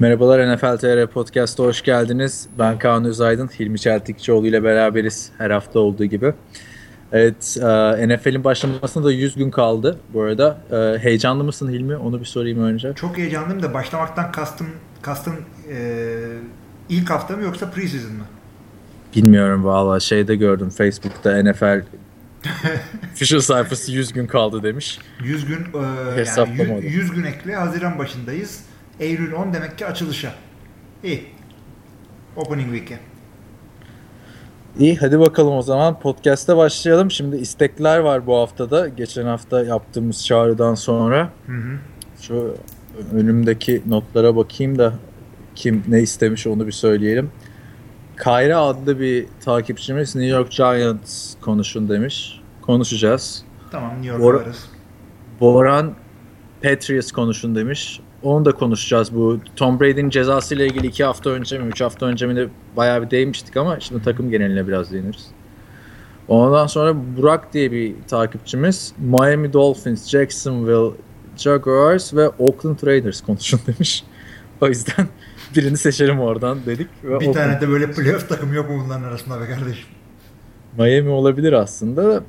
Merhabalar NFL TR Podcast'a hoş geldiniz. Ben Kaan Özaydın, Hilmi Çeltikçioğlu ile beraberiz her hafta olduğu gibi. Evet, e, NFL'in başlamasına da 100 gün kaldı bu arada. E, heyecanlı mısın Hilmi? Onu bir sorayım önce. Çok heyecanlıyım da başlamaktan kastım, kastım e, ilk hafta mı yoksa preseason mı? Bilmiyorum valla. Şeyde gördüm Facebook'ta NFL official sayfası 100 gün kaldı demiş. 100 gün e, yani 100, 100 gün ekle Haziran başındayız. Eylül 10 demek ki açılışa. İyi. Opening week'e. İyi hadi bakalım o zaman podcast'e başlayalım. Şimdi istekler var bu haftada. Geçen hafta yaptığımız çağrıdan sonra. Hı hı. Şu önümdeki notlara bakayım da kim ne istemiş onu bir söyleyelim. Kayra adlı bir takipçimiz New York Giants konuşun demiş. Konuşacağız. Tamam New York'a Bor-. Boran Patriots konuşun demiş. Onu da konuşacağız. Bu Tom Brady'nin cezası ile ilgili iki hafta önce mi, üç hafta önce mi de bayağı bir değinmiştik ama şimdi takım geneline biraz değiniriz. Ondan sonra Burak diye bir takipçimiz Miami Dolphins, Jacksonville Jaguars ve Oakland Raiders konuşun demiş. O yüzden birini seçelim oradan dedik. Ve bir Oakland. tane de böyle playoff takım yok mu bunların arasında be kardeşim? Miami olabilir aslında.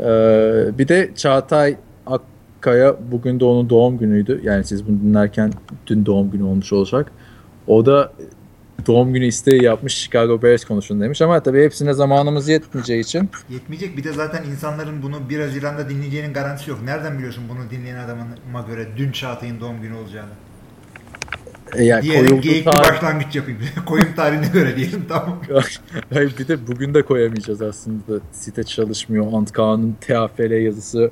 Ee, bir de Çağatay Kaya bugün de onun doğum günüydü. Yani siz bunu dinlerken dün doğum günü olmuş olacak. O da doğum günü isteği yapmış Chicago Bears konuşun demiş ama tabii hepsine zamanımız yetmeyeceği için. Yetmeyecek bir de zaten insanların bunu 1 Haziran'da dinleyeceğinin garantisi yok. Nereden biliyorsun bunu dinleyen adama göre dün Çağatay'ın doğum günü olacağını? E yani diyelim geyik tarih... başlangıç yapayım. Koyum tarihine göre diyelim tamam. Hayır bir de bugün de koyamayacağız aslında. Site çalışmıyor. Antkan'ın TAFL yazısı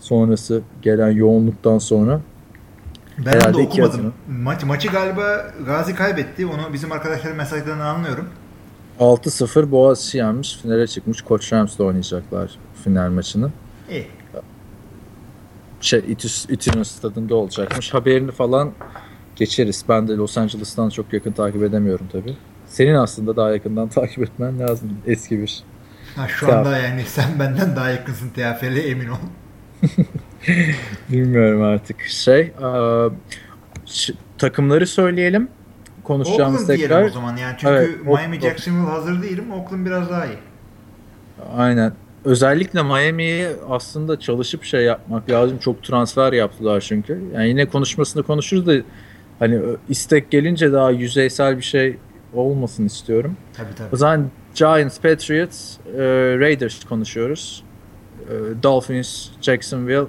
sonrası gelen yoğunluktan sonra. Ben Herhalde onu okumadım. Maç, maçı galiba Gazi kaybetti. Onu bizim arkadaşların mesajlarından anlıyorum. 6-0 Boğaziçi yenmiş. Finale çıkmış. Koç Rams'la oynayacaklar final maçını. İyi. Şey, İTÜ, İTÜ'nün stadında olacakmış. Haberini falan geçeriz. Ben de Los Angeles'tan çok yakın takip edemiyorum tabii. Senin aslında daha yakından takip etmen lazım. Eski bir. Ha, şu anda yani sen benden daha yakınsın TFL emin ol. Bilmiyorum artık. Şey, ş- takımları söyleyelim. Konuşacağımız Oakland tekrar. o zaman yani çünkü evet, Miami Jacksonville hazır değilim. Oakland biraz daha iyi. Aynen. Özellikle Miami'ye aslında çalışıp şey yapmak lazım. Çok transfer yaptılar çünkü. Yani yine konuşmasını konuşuruz da hani istek gelince daha yüzeysel bir şey olmasın istiyorum. Tabii tabii. O zaman Giants, Patriots, Raiders konuşuyoruz. Ee, Dolphins, Jacksonville,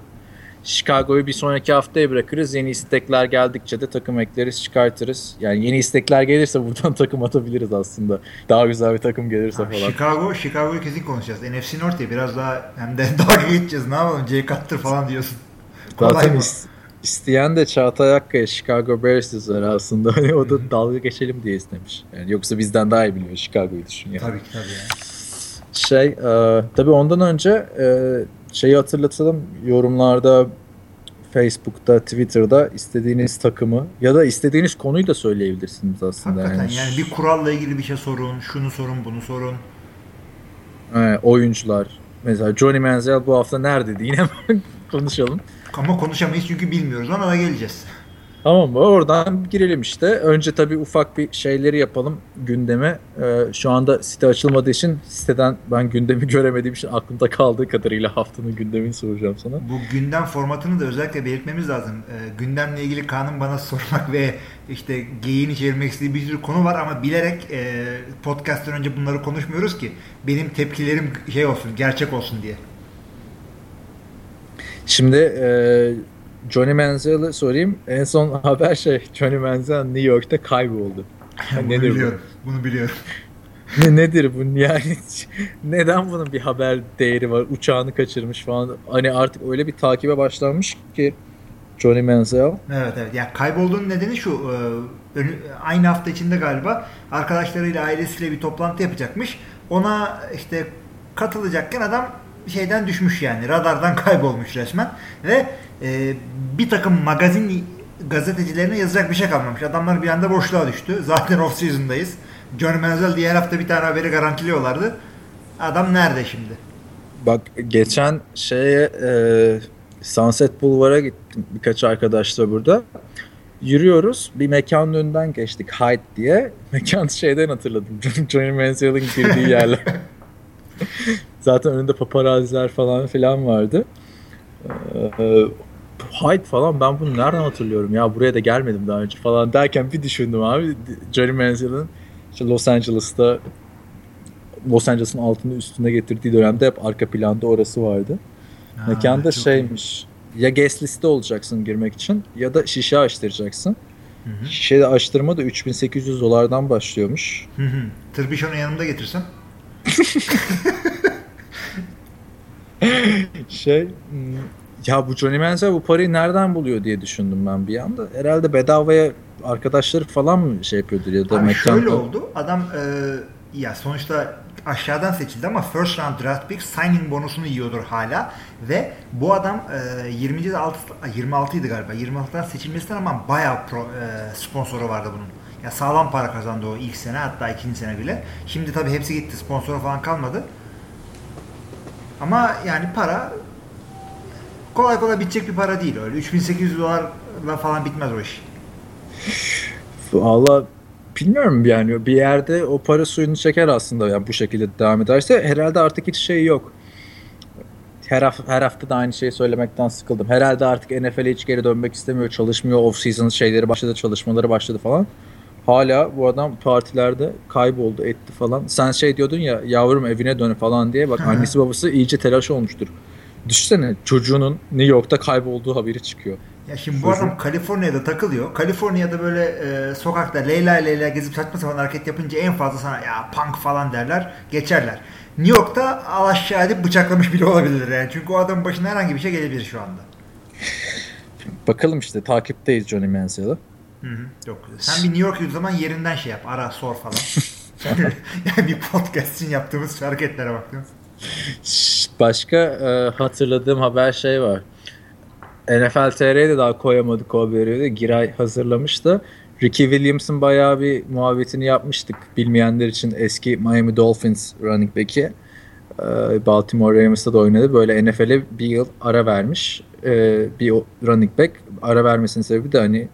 Chicago'yu bir sonraki haftaya bırakırız. Yeni istekler geldikçe de takım ekleriz, çıkartırız. Yani yeni istekler gelirse buradan takım atabiliriz aslında. Daha güzel bir takım gelirse ha, falan. Chicago, Chicago'yu kesin konuşacağız. NFC North'e biraz daha hem de dalga geçeceğiz. Ne yapalım? Jay Cutler falan diyorsun. Kolay Zaten mı? isteyen de Çağatay Akkaya Chicago Bears var aslında. Hani o da dalga geçelim diye istemiş. Yani yoksa bizden daha iyi biliyor Chicago'yu düşün yani. Tabii ki tabii. Yani. Şey, e, tabii ondan önce e, şeyi hatırlatalım. Yorumlarda Facebook'ta, Twitter'da istediğiniz takımı ya da istediğiniz konuyu da söyleyebilirsiniz aslında. Hakikaten yani, yani bir kuralla ilgili bir şey sorun, şunu sorun, bunu sorun. Evet, oyuncular. Mesela Johnny Manziel bu hafta neredeydi? Yine konuşalım. Ama konuşamayız çünkü bilmiyoruz. Da geleceğiz. Tamam mı? Oradan girelim işte. Önce tabii ufak bir şeyleri yapalım gündeme. Ee, şu anda site açılmadığı için siteden ben gündemi göremediğim için aklımda kaldığı kadarıyla haftanın gündemini soracağım sana. Bu gündem formatını da özellikle belirtmemiz lazım. Ee, gündemle ilgili Kaan'ın bana sormak ve işte geyiğini çevirmek istediği bir sürü konu var ama bilerek e, podcast'tan önce bunları konuşmuyoruz ki benim tepkilerim şey olsun, gerçek olsun diye. Şimdi e, Johnny Manziel'e sorayım. En son haber şey Johnny Manziel New York'ta kayboldu. Yani bunu nedir biliyorum. Bu? Bunu biliyorum. ne, nedir bu? Yani neden bunun bir haber değeri var? Uçağını kaçırmış falan. Hani artık öyle bir takibe başlanmış ki Johnny Manziel. Evet evet. Yani kaybolduğunun nedeni şu. E, aynı hafta içinde galiba arkadaşlarıyla ailesiyle bir toplantı yapacakmış. Ona işte katılacakken adam şeyden düşmüş yani. Radardan kaybolmuş resmen. Ve e, bir takım magazin gazetecilerine yazacak bir şey kalmamış. Adamlar bir anda boşluğa düştü. Zaten off season'dayız. John Manziel diye her hafta bir tane haberi garantiliyorlardı. Adam nerede şimdi? Bak geçen şeye e, Sunset Boulevard'a gittim birkaç arkadaşla burada. Yürüyoruz. Bir mekanın önünden geçtik. Hyde diye. Mekan şeyden hatırladım. Johnny Manziel'in girdiği yerler. Zaten önünde paparazziler falan filan vardı. Ee, Hyde falan ben bunu nereden hatırlıyorum ya buraya da gelmedim daha önce falan derken bir düşündüm abi Johnny Manziel'in işte Los Angeles'ta Los Angeles'ın altını üstüne getirdiği dönemde hep arka planda orası vardı. Ha, Mekanda şeymiş iyi. ya guest liste olacaksın girmek için ya da şişe açtıracaksın. Hı hı. Şişe açtırma da 3800 dolardan başlıyormuş. Hı hı. Tırbişonu yanımda getirsem. şey hmm, ya bu Johnny Manziel bu parayı nereden buluyor diye düşündüm ben bir anda. Herhalde bedavaya arkadaşları falan mı şey yapıyordur ya da Abi mekanda... şöyle oldu. Adam e, ya sonuçta aşağıdan seçildi ama first round draft pick signing bonusunu yiyordur hala ve bu adam e, 20. 6, 26 idi galiba. 26'dan seçilmesinden ama bayağı pro, e, sponsoru vardı bunun. Ya sağlam para kazandı o ilk sene hatta ikinci sene bile. Şimdi tabii hepsi gitti. Sponsora falan kalmadı. Ama yani para kolay kolay bitecek bir para değil öyle. 3800 dolarla falan bitmez o iş. Valla bilmiyorum yani bir yerde o para suyunu çeker aslında yani bu şekilde devam ederse herhalde artık hiç şey yok. Her, hafta, her hafta da aynı şeyi söylemekten sıkıldım. Herhalde artık NFL'e hiç geri dönmek istemiyor. Çalışmıyor. Off season şeyleri başladı, çalışmaları başladı falan. Hala bu adam partilerde kayboldu, etti falan. Sen şey diyordun ya yavrum evine dön falan diye. Bak annesi babası iyice telaş olmuştur. Düşünsene çocuğunun New York'ta kaybolduğu haberi çıkıyor. Ya şimdi bu adam Kaliforniya'da takılıyor. Kaliforniya'da böyle e, sokakta Leyla Leyla gezip saçma sapan hareket yapınca en fazla sana ya punk falan derler, geçerler. New York'ta al aşağı edip bıçaklamış bile olabilir yani. Çünkü o adamın başına herhangi bir şey gelebilir şu anda. Bakalım işte takipteyiz Johnny Manziel'i. Hı hı, çok güzel. Sen bir New York zaman yerinden şey yap. Ara sor falan. yani bir podcast için yaptığımız hareketlere baktığımız. Başka e, hatırladığım haber şey var. NFL TR'ye de daha koyamadık o haberi de. Giray hazırlamıştı. Ricky Williams'ın bayağı bir muhabbetini yapmıştık. Bilmeyenler için eski Miami Dolphins running back'i. E, Baltimore Ravens'ta da oynadı. Böyle NFL'e bir yıl ara vermiş. E, bir running back. Ara vermesinin sebebi de hani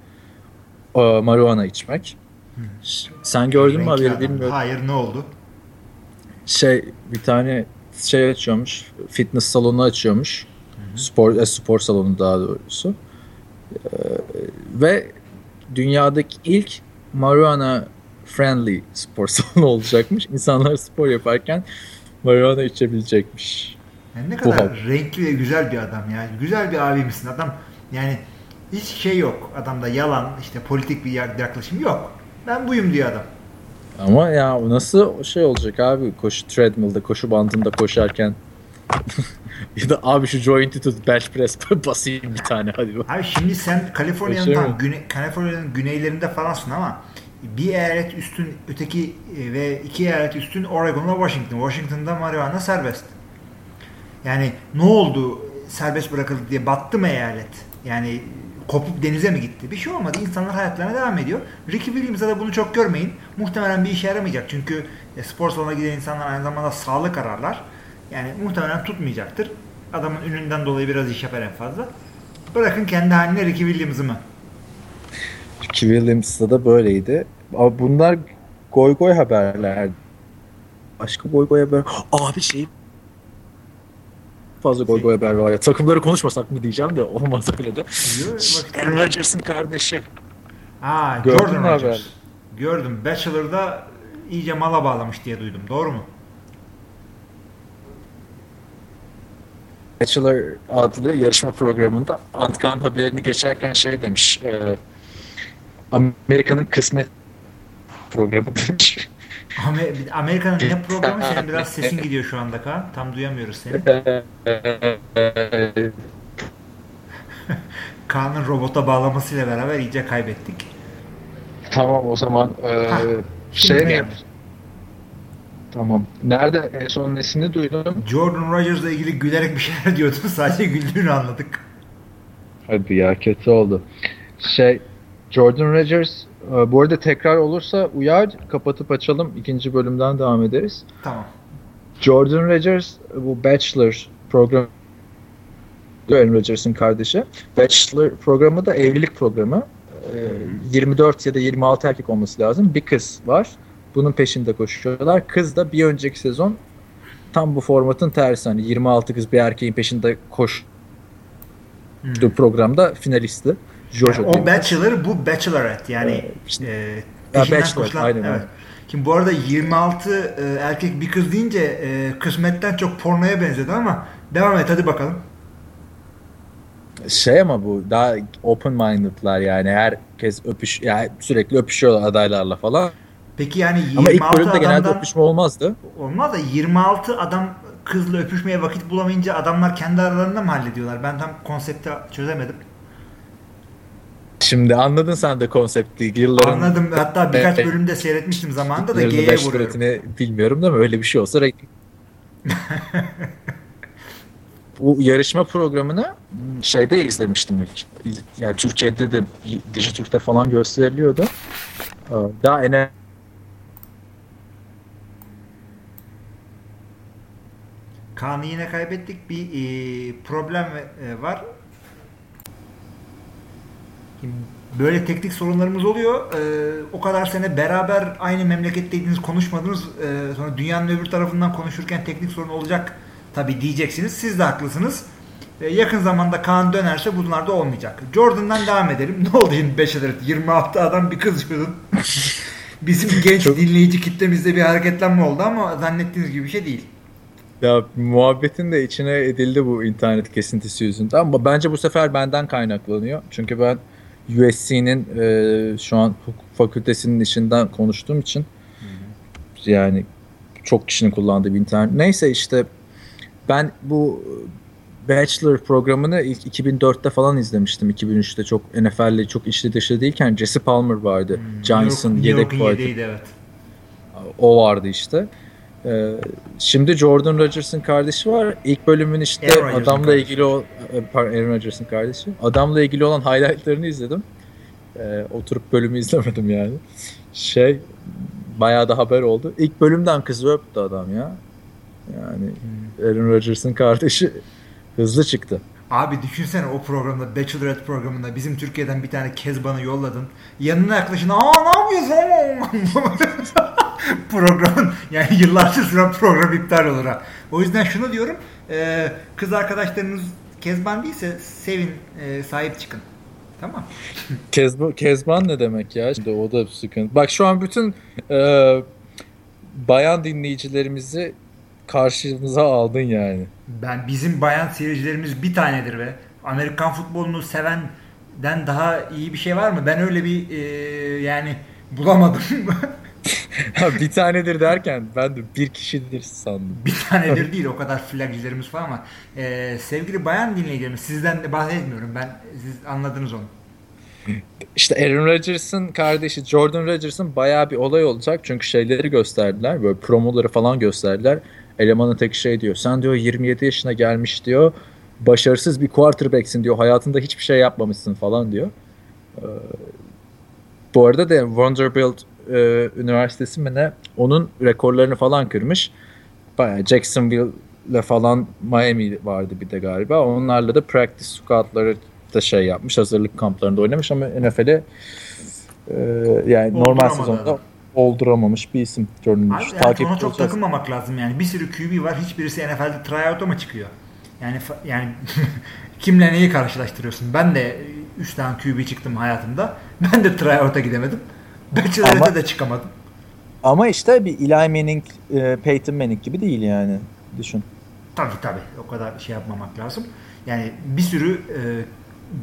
marijuana içmek. Hmm. Sen gördün mü haberi bilmiyorum. Hayır ne oldu? Şey bir tane şey açıyormuş. Fitness salonu açıyormuş. Hı-hı. Spor e, spor salonu daha doğrusu. Ee, ve dünyadaki ilk marijuana friendly spor salonu olacakmış. İnsanlar spor yaparken marijuana içebilecekmiş. Yani ne kadar Bu renkli ve güzel bir adam yani. Güzel bir abimsin adam. Yani hiç şey yok adamda yalan işte politik bir yaklaşım yok. Ben buyum diyor adam. Ama ya nasıl şey olacak abi koşu treadmill'de koşu bandında koşarken ya da abi şu joint'i tut bench press basayım bir tane hadi. Abi şimdi sen Kaliforniya'nın tam güne, Kaliforniya'nın güneylerinde falansın ama bir eyalet üstün öteki e, ve iki eyalet üstün Oregon'la Washington. Washington'da marihuana serbest. Yani ne oldu serbest bırakıldı diye battı mı eyalet? Yani kopup denize mi gitti? Bir şey olmadı. İnsanlar hayatlarına devam ediyor. Ricky Williams'a da bunu çok görmeyin. Muhtemelen bir işe yaramayacak. Çünkü e, spor salonuna giden insanlar aynı zamanda sağlık ararlar. Yani muhtemelen tutmayacaktır. Adamın ününden dolayı biraz iş yapar en fazla. Bırakın kendi haline Ricky Williams'ı mı? Ricky Williams'da da böyleydi. Ama bunlar goy goy haberler. Başka goy goy haber. Abi şey fazla gol gol haber var ya. Takımları konuşmasak mı diyeceğim de olmaz öyle de. Aaron Rodgers'ın kardeşi. Ha, Gördün Jordan Rodgers. Haber? Gördüm. Bachelor'da iyice mala bağlamış diye duydum. Doğru mu? Bachelor adlı yarışma programında Antkan haberini geçerken şey demiş. E, Amerika'nın kısmet programı demiş. Amerika'nın ne programı? Senin biraz sesin gidiyor şu anda Kaan. Tam duyamıyoruz seni. Kaan'ın robota bağlamasıyla beraber iyice kaybettik. Tamam o zaman e, ha, şey mi? Tamam. Nerede en son nesini duydum? Jordan Rodgers'la ilgili gülerek bir şeyler diyordun. Sadece güldüğünü anladık. Hadi ya kötü oldu. Şey Jordan Rodgers ee, bu arada tekrar olursa uyar kapatıp açalım. ikinci bölümden devam ederiz. Tamam. Jordan Rodgers bu Bachelor programı Aaron Rodgers'ın kardeşi. Bachelor programı da evlilik programı. 24 ya da 26 erkek olması lazım. Bir kız var. Bunun peşinde koşuyorlar. Kız da bir önceki sezon tam bu formatın tersi. Hani 26 kız bir erkeğin peşinde koş hmm. programda finalisti. Jojo yani o Bachelor bu Bachelorette yani ee, işte, e, Bachelor, koşulan, aynen. Evet. Şimdi bu arada 26 e, erkek bir kız deyince e, kısmetten çok pornoya benzedi ama devam et hadi bakalım. Şey ama bu daha open minded'lar yani herkes öpüş yani sürekli öpüşüyorlar adaylarla falan. Peki yani 26 Ama ilk bölümde genelde öpüşme olmazdı. Olmaz da 26 adam kızla öpüşmeye vakit bulamayınca adamlar kendi aralarında mı hallediyorlar? Ben tam konsepti çözemedim. Şimdi anladın sen de konsepti. Yılların Anladım. Hatta birkaç e, bölümde seyretmiştim zamanında da G'ye vuruyorum. bilmiyorum da öyle bir şey olsa bu yarışma programını şeyde izlemiştim ilk. Yani Türkiye'de de Dijitürk'te falan gösteriliyordu. Daha en Kaan'ı yine kaybettik. Bir e, problem e, var. Böyle teknik sorunlarımız oluyor. E, o kadar sene beraber aynı memleketteydiniz, konuşmadınız. E, sonra dünyanın öbür tarafından konuşurken teknik sorun olacak tabii diyeceksiniz. Siz de haklısınız. E, yakın zamanda Kaan dönerse bunlar da olmayacak. Jordan'dan devam edelim. Ne oldu şimdi 5 26 adam bir kız yudun. Bizim genç Çok... dinleyici kitlemizde bir hareketlenme oldu ama zannettiğiniz gibi bir şey değil. Ya muhabbetin de içine edildi bu internet kesintisi yüzünden ama bence bu sefer benden kaynaklanıyor. Çünkü ben USC'nin e, şu an hukuk fakültesinin içinden konuştuğum için Hı-hı. yani çok kişinin kullandığı bir internet. Neyse işte ben bu Bachelor programını ilk 2004'te falan izlemiştim. 2003'te çok NFL'le çok içli dışı değilken Jesse Palmer vardı. Hmm, Giants'ın yedek vardı. evet. O vardı işte. Ee, şimdi Jordan Rodgers'ın kardeşi var. İlk bölümün işte adamla kardeşi. ilgili o e, Aaron Rodgers'ın kardeşi. Adamla ilgili olan highlightlarını izledim. Ee, oturup bölümü izlemedim yani. Şey bayağı da haber oldu. İlk bölümden kızı öptü adam ya. Yani hmm. Aaron Rodgers'ın kardeşi hızlı çıktı. Abi düşünsene o programda Bachelorette programında bizim Türkiye'den bir tane Kezban'ı yolladın. Yanına yaklaşın. Aa ne yapıyorsun? programın yani yıllarca süren program iptal olur ha. O yüzden şunu diyorum. E, kız arkadaşlarınız Kezban değilse sevin, e, sahip çıkın. Tamam. Kezban, Kezban ne demek ya? Şimdi o da sıkıntı. Bak şu an bütün e, bayan dinleyicilerimizi karşımıza aldın yani. Ben bizim bayan seyircilerimiz bir tanedir ve Amerikan futbolunu sevenden daha iyi bir şey var mı? Ben öyle bir e, yani bulamadım. bir tanedir derken ben de bir kişidir sandım. Bir tanedir değil o kadar flagcilerimiz var ama e, sevgili bayan dinleyicilerimiz sizden de bahsetmiyorum ben siz anladınız onu. İşte Aaron Rodgers'ın kardeşi Jordan Rodgers'ın bayağı bir olay olacak çünkü şeyleri gösterdiler böyle promoları falan gösterdiler. Elemanın tek şey diyor sen diyor 27 yaşına gelmiş diyor başarısız bir quarterback'sin diyor hayatında hiçbir şey yapmamışsın falan diyor. Ee, bu arada da Vanderbilt e, Üniversitesi mi ne onun rekorlarını falan kırmış. Bayağı Jacksonville'le falan Miami vardı bir de galiba. Onlarla da practice squadları da şey yapmış. Hazırlık kamplarında oynamış ama NFL'e e, yani normal sezonda olduramamış bir isim görünmüş. Yani Takip ona çok takılmamak lazım yani. Bir sürü QB var. Hiçbirisi NFL'de tryout'a mı çıkıyor? Yani yani kimle neyi karşılaştırıyorsun? Ben de 3 tane QB çıktım hayatımda. Ben de tryout'a gidemedim. Bachelor'da da çıkamadım. Ama işte bir Eli Manning, e, Peyton Manning gibi değil yani. Düşün. Tabii tabii. O kadar şey yapmamak lazım. Yani bir sürü e,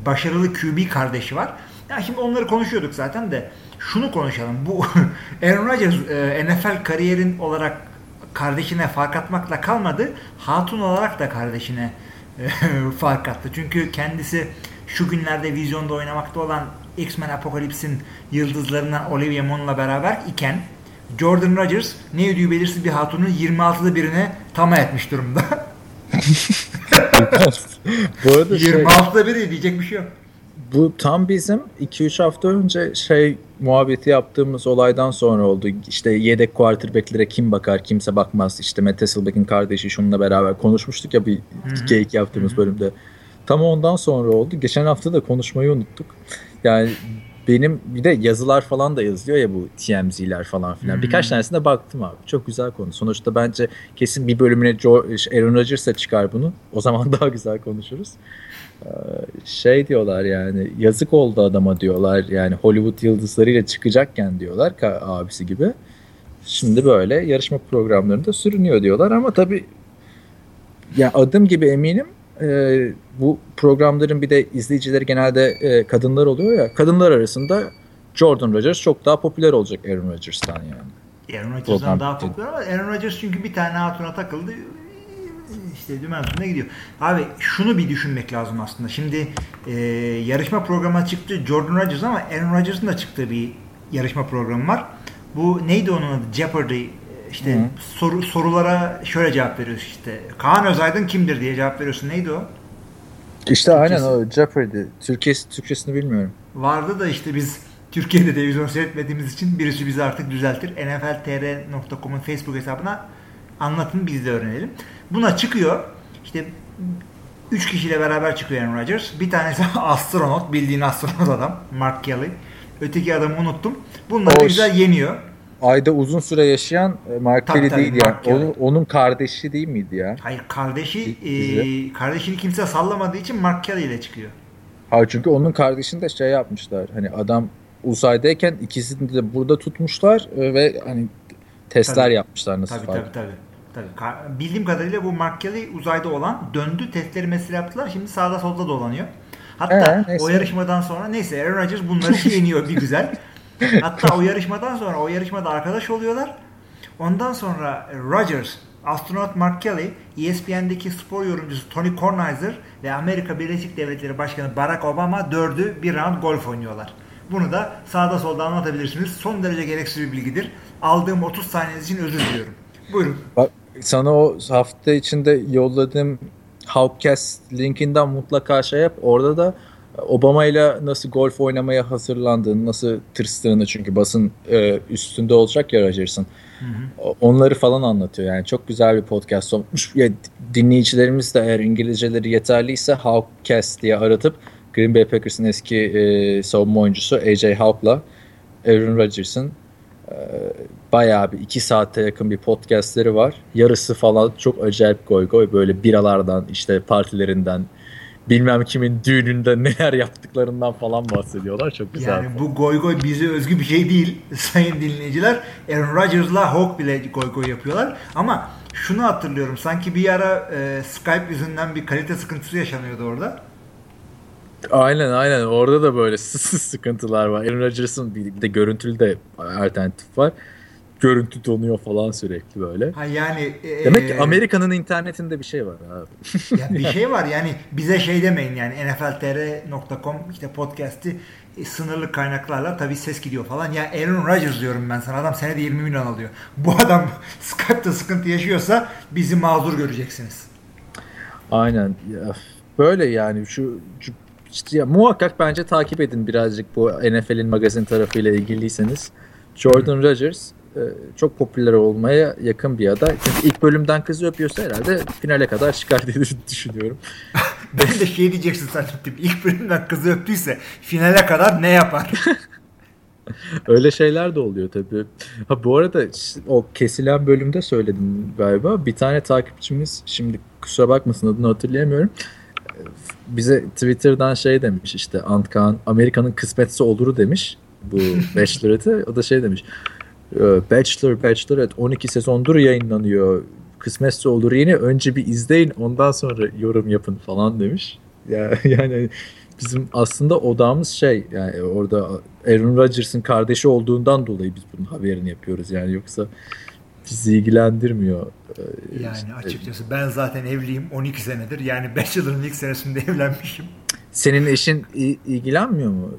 başarılı QB kardeşi var. Yani şimdi onları konuşuyorduk zaten de şunu konuşalım. Bu Aaron Rodgers e, NFL kariyerin olarak kardeşine fark atmakla kalmadı. Hatun olarak da kardeşine e, fark attı. Çünkü kendisi şu günlerde vizyonda oynamakta olan X-Men Apocalypse'in yıldızlarından Olivia Munn'la beraber iken Jordan Rodgers ne ödüğü belirsiz bir hatunun 26'lı birine tama etmiş durumda. bu arada 26'da şey, biri diyecek bir şey yok. Bu tam bizim 2-3 hafta önce şey muhabbeti yaptığımız olaydan sonra oldu. İşte yedek quarterbacklere kim bakar kimse bakmaz. İşte Matt Hasselbeck'in kardeşi şununla beraber konuşmuştuk ya bir geyik yaptığımız Hı-hı. bölümde. Tam ondan sonra oldu. Geçen hafta da konuşmayı unuttuk. Yani benim bir de yazılar falan da yazılıyor ya bu TMZ'ler falan filan. Hmm. Birkaç tanesine baktım abi. Çok güzel konu. Sonuçta bence kesin bir bölümüne Joe, Aaron Rodgers'a çıkar bunu. O zaman daha güzel konuşuruz. Şey diyorlar yani yazık oldu adama diyorlar. Yani Hollywood yıldızlarıyla çıkacakken diyorlar abisi gibi. Şimdi böyle yarışma programlarında sürünüyor diyorlar ama tabii ya adım gibi eminim e, bu programların bir de izleyicileri genelde e, kadınlar oluyor ya. Kadınlar arasında Jordan Rodgers çok daha popüler olacak Aaron Rodgers'tan yani. Aaron Rodgers'tan daha popüler ama Aaron Rodgers çünkü bir tane hatuna takıldı dümen üstünde gidiyor. Abi şunu bir düşünmek lazım aslında. Şimdi e, yarışma programına çıktı Jordan Rodgers ama Aaron Rodgers'ın da çıktığı bir yarışma programı var. Bu neydi onun adı? Jeopardy işte Hı. soru sorulara şöyle cevap veriyorsun işte. Kaan Özaydın kimdir diye cevap veriyorsun. Neydi o? İşte Türkçesi. aynen o Jeopardy. Türkçesi, Türkçesini bilmiyorum. Vardı da işte biz Türkiye'de televizyon seyretmediğimiz için birisi bizi artık düzeltir. nfltr.com'un Facebook hesabına anlatın biz de öğrenelim. Buna çıkıyor. İşte üç kişiyle beraber çıkıyor Aaron Rodgers. Bir tanesi astronot, bildiğin astronot adam. Mark Kelly. Öteki adamı unuttum. Bunları güzel yeniyor ayda uzun süre yaşayan e, Mark Kelly değil yani. Onun, onun kardeşi değil miydi ya? Hayır kardeşi e, kardeşini kimse sallamadığı için Mark Kelly ile çıkıyor. Hayır çünkü onun kardeşini de şey yapmışlar. Hani adam uzaydayken ikisini de burada tutmuşlar e, ve hani testler tabii. yapmışlar nasıl tabii, fark. Tabii tabii. Tabii. Bildiğim kadarıyla bu Mark Kelly uzayda olan döndü testleri mesela yaptılar. Şimdi sağda solda dolanıyor. Hatta ee, o yarışmadan sonra neyse Aaron Rodgers bunları yeniyor bir güzel. Hatta o yarışmadan sonra o yarışmada arkadaş oluyorlar. Ondan sonra Rogers, astronot Mark Kelly, ESPN'deki spor yorumcusu Tony Kornheiser ve Amerika Birleşik Devletleri Başkanı Barack Obama dördü bir round golf oynuyorlar. Bunu da sağda solda anlatabilirsiniz. Son derece gereksiz bir bilgidir. Aldığım 30 saniyeniz için özür diliyorum. Buyurun. Bak, sana o hafta içinde yolladığım Hawkcast linkinden mutlaka şey yap. Orada da Obama ile nasıl golf oynamaya hazırlandığını, nasıl tırstığını çünkü basın e, üstünde olacak ya Rodgers'ın. Onları falan anlatıyor. Yani çok güzel bir podcast olmuş. Ya, dinleyicilerimiz de eğer İngilizceleri yeterliyse Hawkcast diye aratıp Green Bay Packers'ın eski e, savunma oyuncusu AJ Hawk'la Aaron Rodgers'ın bayağı bir iki saate yakın bir podcastleri var. Yarısı falan çok acayip goy goy böyle biralardan işte partilerinden bilmem kimin düğününde neler yaptıklarından falan bahsediyorlar. Çok güzel. Yani bu goy goy bize özgü bir şey değil sayın dinleyiciler. Aaron Rodgers'la Hawk bile goy goy yapıyorlar. Ama şunu hatırlıyorum. Sanki bir ara e, Skype yüzünden bir kalite sıkıntısı yaşanıyordu orada. Aynen aynen. Orada da böyle sıkıntılar var. Aaron Rodgers'ın bir de görüntülü de alternatif var görüntü donuyor falan sürekli böyle. Ha yani e, demek ki Amerika'nın internetinde bir şey var abi. ya bir şey var yani bize şey demeyin yani nfltr.com işte podcast'i e, sınırlı kaynaklarla tabii ses gidiyor falan. Ya Aaron Rodgers diyorum ben sana. Adam senede 20 milyon alıyor. Bu adam Skype'da sıkıntı yaşıyorsa bizi mazur göreceksiniz. Aynen. Ya, böyle yani şu, şu işte ya, muhakkak bence takip edin birazcık bu NFL'in magazin tarafıyla ilgiliyseniz. Jordan Rodgers e, çok popüler olmaya yakın bir aday. Çünkü ilk bölümden kızı öpüyorsa herhalde finale kadar çıkar diye düşünüyorum. ben de şey diyeceksin zannettim. İlk bölümden kızı öptüyse finale kadar ne yapar? Öyle şeyler de oluyor tabii. Ha bu arada o kesilen bölümde söyledim galiba. Bir tane takipçimiz şimdi kusura bakmasın adını hatırlayamıyorum. Bize Twitter'dan şey demiş işte Antkan Amerika'nın kısmetse oluru demiş bu Bacheloret'e. O da şey demiş. Ee, Bachelor, Bachelorette 12 sezondur yayınlanıyor. Kısmetse olur yeni önce bir izleyin ondan sonra yorum yapın falan demiş. Ya, yani bizim aslında odamız şey yani orada Aaron Rodgers'ın kardeşi olduğundan dolayı biz bunun haberini yapıyoruz yani yoksa bizi ilgilendirmiyor. Ee, yani işte, açıkçası ben zaten evliyim 12 senedir yani Bachelor'ın ilk senesinde evlenmişim. Senin eşin ilgilenmiyor mu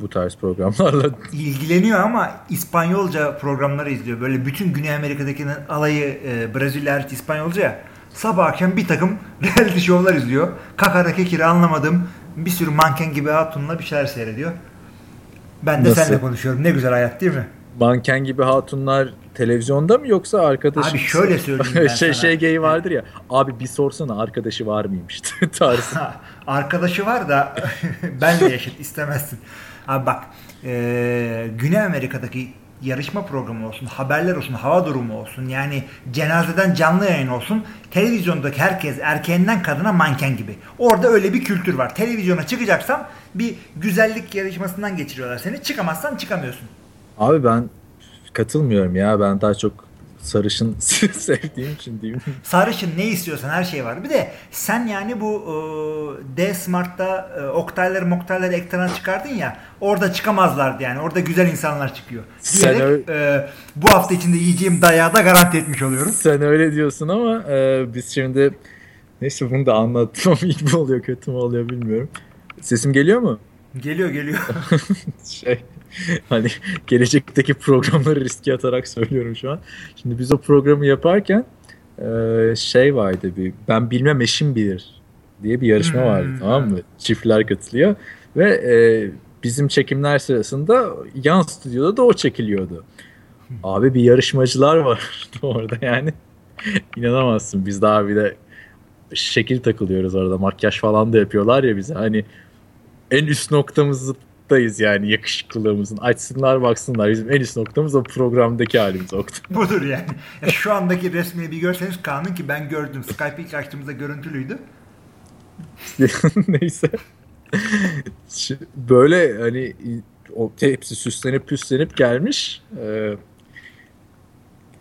bu tarz programlarla. İlgileniyor ama İspanyolca programları izliyor. Böyle bütün Güney Amerika'daki alayı e, Brezilya hariç İspanyolca ya. Sabah akşam bir takım reality şovlar izliyor. Kakara kekiri anlamadım. Bir sürü manken gibi hatunla bir şeyler seyrediyor. Ben de Nasıl? seninle konuşuyorum. Ne güzel hayat değil mi? Manken gibi hatunlar televizyonda mı yoksa arkadaşı Abi şöyle söyleyeyim ben şey, sana. Şey geyi vardır ya. Abi bir sorsana arkadaşı var mıymış tarzı. arkadaşı var da benle yaşıt istemezsin. Abi bak e, Güney Amerika'daki yarışma programı olsun, haberler olsun, hava durumu olsun yani cenazeden canlı yayın olsun televizyondaki herkes erkeğinden kadına manken gibi. Orada öyle bir kültür var. Televizyona çıkacaksan bir güzellik yarışmasından geçiriyorlar seni. Çıkamazsan çıkamıyorsun. Abi ben katılmıyorum ya. Ben daha çok sarışın sevdiğim için diyeyim. Sarışın ne istiyorsan her şey var. Bir de sen yani bu e, D-Smart'ta e, oktayları moktayları ekrana çıkardın ya orada çıkamazlardı yani. Orada güzel insanlar çıkıyor. Diyerek, öyle, e, bu hafta içinde yiyeceğim dayağı da garanti etmiş oluyorum. Sen öyle diyorsun ama e, biz şimdi neyse bunu da anlattım iyi mi oluyor kötü mü oluyor bilmiyorum. Sesim geliyor mu? Geliyor geliyor. şey hani gelecekteki programları riske atarak söylüyorum şu an. Şimdi biz o programı yaparken e, şey vardı bir ben bilmem eşim bilir diye bir yarışma hmm. vardı tamam mı? Çiftler katılıyor ve e, bizim çekimler sırasında yan stüdyoda da o çekiliyordu. Abi bir yarışmacılar var orada yani. İnanamazsın biz daha bir de şekil takılıyoruz orada makyaj falan da yapıyorlar ya bize hani en üst noktamızı noktayız yani yakışıklılığımızın. Açsınlar baksınlar. Bizim en üst noktamız o programdaki halimiz Oktay. Budur yani. Ya şu andaki resmini bir görseniz kanun ki ben gördüm. Skype ilk açtığımızda görüntülüydü. Neyse. Böyle hani o hepsi süslenip püslenip gelmiş. Ee,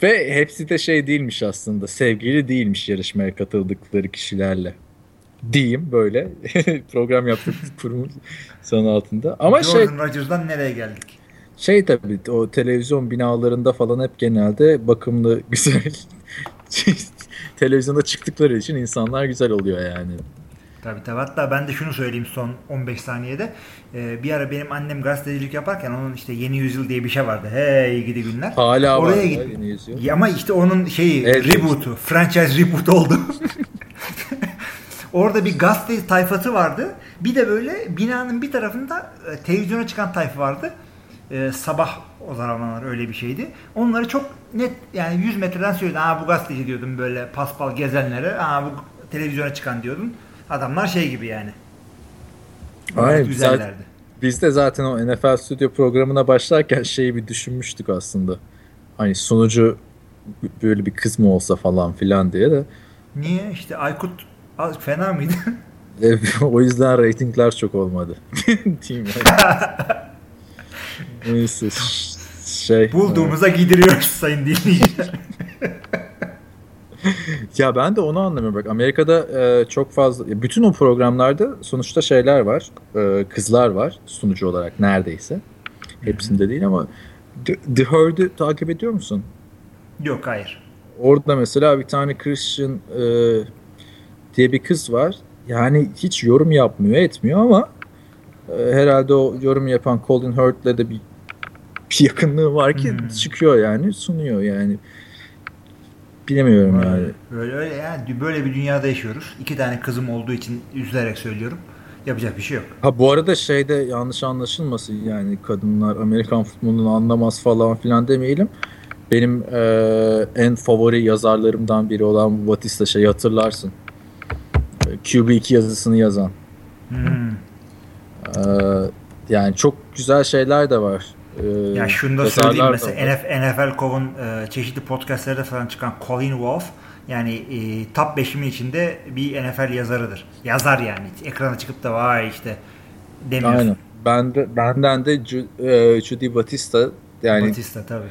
ve hepsi de şey değilmiş aslında. Sevgili değilmiş yarışmaya katıldıkları kişilerle diyeyim böyle program yaptık kurum son altında. Ama Jordan şey Rodgers'dan nereye geldik? Şey tabii o televizyon binalarında falan hep genelde bakımlı güzel televizyonda çıktıkları için insanlar güzel oluyor yani. Tabii tabii. Hatta ben de şunu söyleyeyim son 15 saniyede. Ee, bir ara benim annem gazetecilik yaparken onun işte Yeni Yüzyıl diye bir şey vardı. Hey gidi günler. Hala Oraya var. Git... Yeni Yüzyıl. Ama işte onun şeyi evet, reboot'u. Franchise reboot oldu. Orada bir gazete tayfası vardı. Bir de böyle binanın bir tarafında e, televizyona çıkan tayfa vardı. E, sabah o zamanlar öyle bir şeydi. Onları çok net yani 100 metreden söyledi. Aa bu gazeteci diyordum böyle paspal gezenlere. Aa bu televizyona çıkan diyordum. Adamlar şey gibi yani. Aynen. Güzellerdi. Biz de zaten o NFL Studio programına başlarken şeyi bir düşünmüştük aslında. Hani sunucu böyle bir kız mı olsa falan filan diye de. Niye? İşte Aykut Az fena mıydı? o yüzden reytingler çok olmadı. Diyeyim Neyse şey. Bulduğumuza evet. gidiriyoruz sayın dinleyiciler. ya ben de onu anlamıyorum. Bak Amerika'da e, çok fazla bütün o programlarda sonuçta şeyler var. E, kızlar var sunucu olarak neredeyse. Hepsinde değil ama The, The Herd'ü takip ediyor musun? Yok hayır. Orada mesela bir tane Christian e, diye bir kız var. Yani hiç yorum yapmıyor, etmiyor ama e, herhalde o yorum yapan Colin Hurt'le de bir, bir yakınlığı var ki hmm. çıkıyor yani, sunuyor yani. Bilemiyorum öyle, yani. Böyle öyle yani böyle bir dünyada yaşıyoruz. İki tane kızım olduğu için üzülerek söylüyorum. Yapacak bir şey yok. Ha bu arada şeyde yanlış anlaşılmasın yani kadınlar Amerikan futbolunu anlamaz falan filan demeyelim. Benim e, en favori yazarlarımdan biri olan Batista şey hatırlarsın. QB2 yazısını yazan. Hmm. Ee, yani çok güzel şeyler de var. Ee, ya şunu da söyleyeyim mesela NFL, NFL Cov'un e, çeşitli podcastlerde falan çıkan Colin Wolf yani e, top 5'imin içinde bir NFL yazarıdır. Yazar yani. Ekrana çıkıp da vay işte demiyorsun. Aynen. Ben de, benden de e, Judy Batista yani Batista tabii.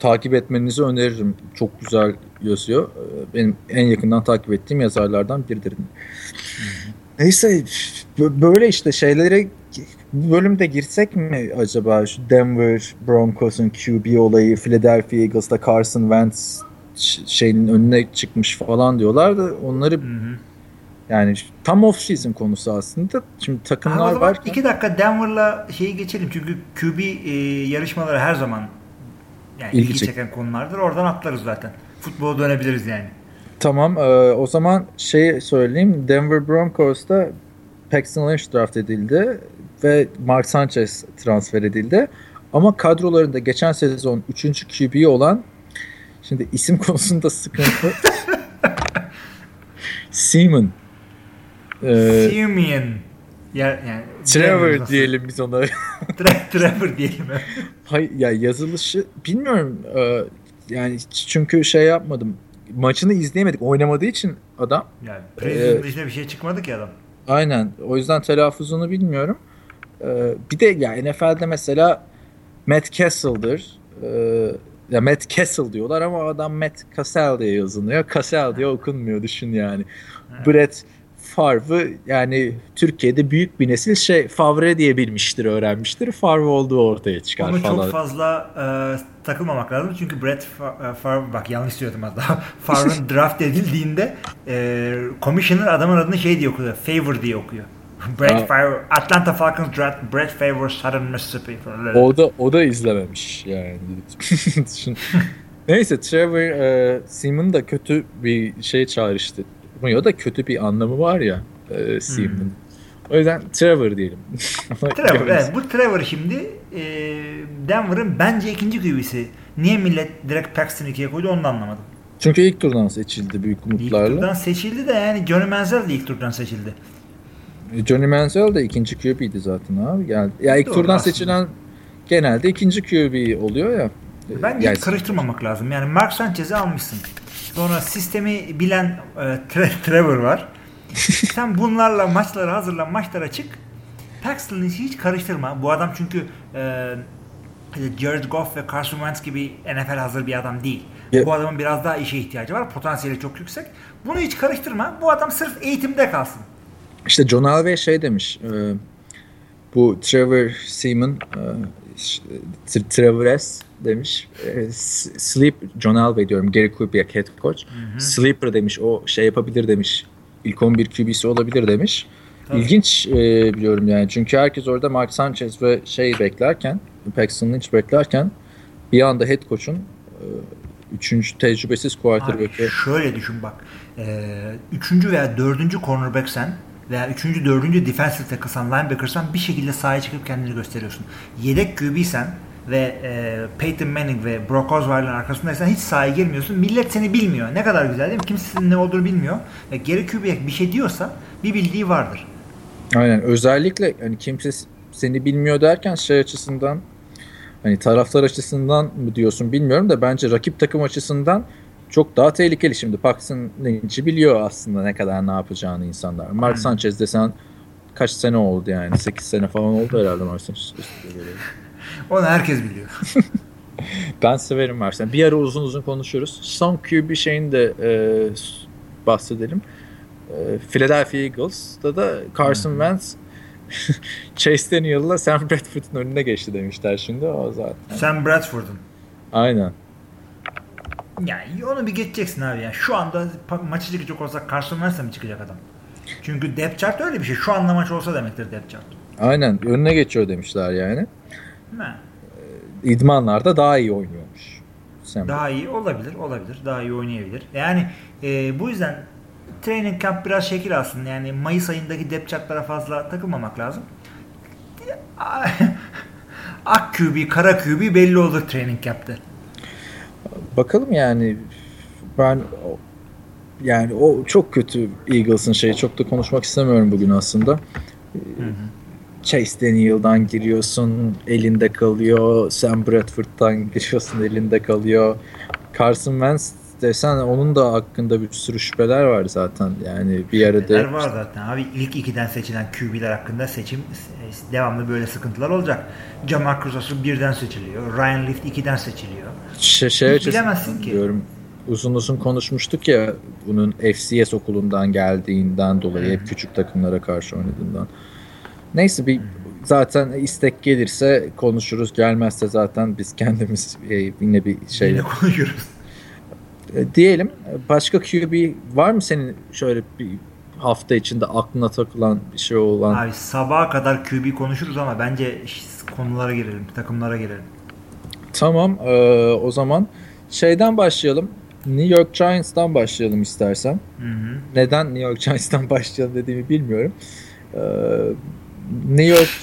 Takip etmenizi öneririm. Çok güzel yazıyor. Ee, benim en yakından takip ettiğim yazarlardan biridir. Neyse böyle işte şeylere bu bölümde girsek mi acaba şu Denver Broncos'un QB olayı Philadelphia Eagles'ta Carson Wentz şeyin önüne çıkmış falan diyorlar da onları hı hı. yani tam off season konusu aslında. Şimdi takımlar var. İki dakika Denver'la şeyi geçelim çünkü QB e, yarışmaları her zaman yani ilgi, ilgi çeken konulardır. Oradan atlarız zaten. Futbola dönebiliriz yani. Tamam. E, o zaman şey söyleyeyim. Denver Broncos'ta Paxton Lynch draft edildi ve Mark Sanchez transfer edildi. Ama kadrolarında geçen sezon 3. QB olan şimdi isim konusunda sıkıntı. Seaman. Ee, Simeon. Ya, yani Trevor diyelim biz ona. Trevor diyelim. Hayır ya yazılışı bilmiyorum. Ee, yani çünkü şey yapmadım. Maçını izleyemedik. Oynamadığı için adam. Yani Prison'ın dışında bir şey çıkmadı ki adam. Aynen. O yüzden telaffuzunu bilmiyorum. Ee, bir de ya NFL'de mesela Matt Castle'dır. Ee, ya Matt Castle diyorlar ama adam Matt Cassell diye yazılıyor. Cassell diye okunmuyor düşün yani. Evet. Brett Favre yani Türkiye'de büyük bir nesil şey Favre diye bilmiştir, öğrenmiştir. Favre olduğu ortaya çıkar Onu falan. çok fazla e, takılmamak lazım. Çünkü Brett Favre bak yanlış söyledim hatta. Favre'ın draft edildiğinde e, commissioner adamın adını şey diye okuyor. Favor diye okuyor. Brett Favre, Atlanta Falcons draft Brett Favre Southern Mississippi. O da o da izlememiş yani. Neyse Trevor e, Seaman da kötü bir şey çağrıştı. Ya da kötü bir anlamı var ya e, Seaman. Hmm. O yüzden Trevor diyelim. Trevor, evet. Bu Trevor şimdi e, Denver'ın bence ikinci QB'si. Niye millet direkt Paxton'ı ikiye koydu onu da anlamadım. Çünkü ilk turdan seçildi büyük umutlarla. İlk turdan seçildi de yani Johnny Manziel de ilk turdan seçildi. Johnny Manziel de ikinci QB'ydi zaten abi. Yani, ya ilk Doğru, turdan aslında. seçilen genelde ikinci QB oluyor ya. Bence yani, karıştırmamak lazım. Yani Mark Sanchez'i almışsın. Sonra sistemi bilen e, Tre- Trevor var. Sen bunlarla maçlara hazırlan, maçlara çık. Paxton'ı hiç karıştırma. Bu adam çünkü e, Jared Goff ve Carson Wentz gibi NFL hazır bir adam değil. Yeah. Bu adamın biraz daha işe ihtiyacı var. Potansiyeli çok yüksek. Bunu hiç karıştırma. Bu adam sırf eğitimde kalsın. İşte John Elway şey demiş. E, bu Trevor Seaman e, Trevor S demiş. E, sleep John Elway diyorum. Gary Kubiak head coach. Hı hı. Sleeper demiş. O şey yapabilir demiş. İlk 11 QB'si olabilir demiş. Tabii. İlginç e, biliyorum yani. Çünkü herkes orada Mark Sanchez ve şey beklerken Paxton Lynch beklerken bir anda head coach'un e, üçüncü tecrübesiz quarterback'e şöyle düşün bak. E, üçüncü veya dördüncü cornerback sen veya üçüncü, dördüncü defensive tackle'san, linebacker'san bir şekilde sahaya çıkıp kendini gösteriyorsun. Yedek QB'sen ve e, Peyton Manning ve Brock Osweiler'ın arkasındaysan hiç sahaya girmiyorsun. Millet seni bilmiyor. Ne kadar güzel değil mi? Kimse senin ne olduğunu bilmiyor. Ve geri QB'ye bir şey diyorsa bir bildiği vardır. Aynen. Özellikle hani kimse seni bilmiyor derken şey açısından hani taraftar açısından mı diyorsun bilmiyorum da bence rakip takım açısından çok daha tehlikeli şimdi. Paxton Lynch'i biliyor aslında ne kadar ne yapacağını insanlar. Mark hmm. Sanchez desen kaç sene oldu yani? 8 sene falan oldu herhalde Mark Sanchez. Onu herkes biliyor. ben severim Mark Bir ara uzun uzun konuşuruz. Son QB şeyini de e, bahsedelim. E, Philadelphia Eagles'da da Carson hmm. Wentz Chase Daniel'la Sam Bradford'un önüne geçti demişler şimdi o zaten. Sam Bradford'un. Aynen. Yani onu bir geçeceksin abi ya. Şu anda maçı çıkacak olsa Carson Wentz'le mi çıkacak adam? Çünkü depth chart öyle bir şey. Şu anda maç olsa demektir depth chart. Aynen. Önüne geçiyor demişler yani. Ne? Ee, idmanlarda daha iyi oynuyormuş. Sam daha iyi olabilir. Olabilir. Daha iyi oynayabilir. Yani e, bu yüzden training camp biraz şekil alsın. Yani Mayıs ayındaki depth chartlara fazla takılmamak lazım. Ak QB, kara QB belli olur training camp'te. Bakalım yani ben yani o çok kötü Eagles'ın şeyi çok da konuşmak istemiyorum bugün aslında. Hı hı. Chase Daniel'dan giriyorsun elinde kalıyor. Sam Bradford'dan giriyorsun elinde kalıyor. Carson Wentz desen onun da hakkında bir sürü şüpheler var zaten. Yani bir arada Şüpheler var zaten abi. ilk ikiden seçilen QB'ler hakkında seçim devamlı böyle sıkıntılar olacak. Jamarcus Russell birden seçiliyor. Ryan Leaf ikiden seçiliyor. Şey, şey bilemezsin ki. Diyorum, uzun uzun konuşmuştuk ya bunun FCS okulundan geldiğinden dolayı hep küçük takımlara karşı oynadığından. Neyse bir zaten istek gelirse konuşuruz. Gelmezse zaten biz kendimiz e, yine bir şey yine konuşuruz. E, diyelim. Başka QB var mı senin şöyle bir hafta içinde aklına takılan bir şey olan? Abi sabaha kadar QB konuşuruz ama bence konulara girelim, takımlara girelim. Tamam. E, o zaman şeyden başlayalım. New York Giants'tan başlayalım istersen. Hı hı. Neden New York Giants'tan başlayalım dediğimi bilmiyorum. Ee, New York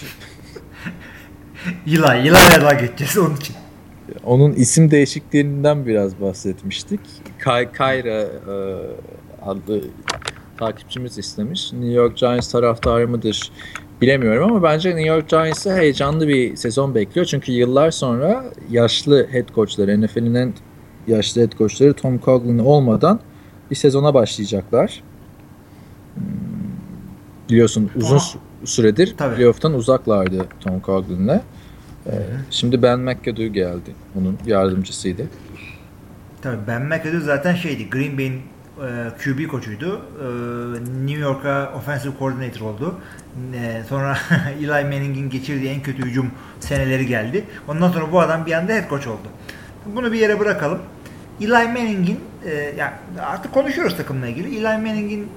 yıla yıla daha geçeceğiz onun için. Onun isim değişikliğinden biraz bahsetmiştik. Kay Kayra e, adlı takipçimiz istemiş. New York Giants taraftarı mıdır bilemiyorum ama bence New York Giants'ı heyecanlı bir sezon bekliyor. Çünkü yıllar sonra yaşlı head coachları, NFL'in en yaşlı head coachları Tom Coughlin olmadan bir sezona başlayacaklar. Hmm, biliyorsun uzun Aha. süredir Tabii. playoff'tan uzaklardı Tom Coughlin'le. Ee, şimdi Ben McAdoo geldi. Onun yardımcısıydı. Tabii Ben McAdoo zaten şeydi. Green Bay'in e, QB koçuydu. E, New York'a offensive coordinator oldu. E, sonra Eli Manning'in geçirdiği en kötü hücum seneleri geldi. Ondan sonra bu adam bir anda head coach oldu. Bunu bir yere bırakalım. Eli Manning'in e, ya artık konuşuyoruz takımla ilgili. Eli Manning'in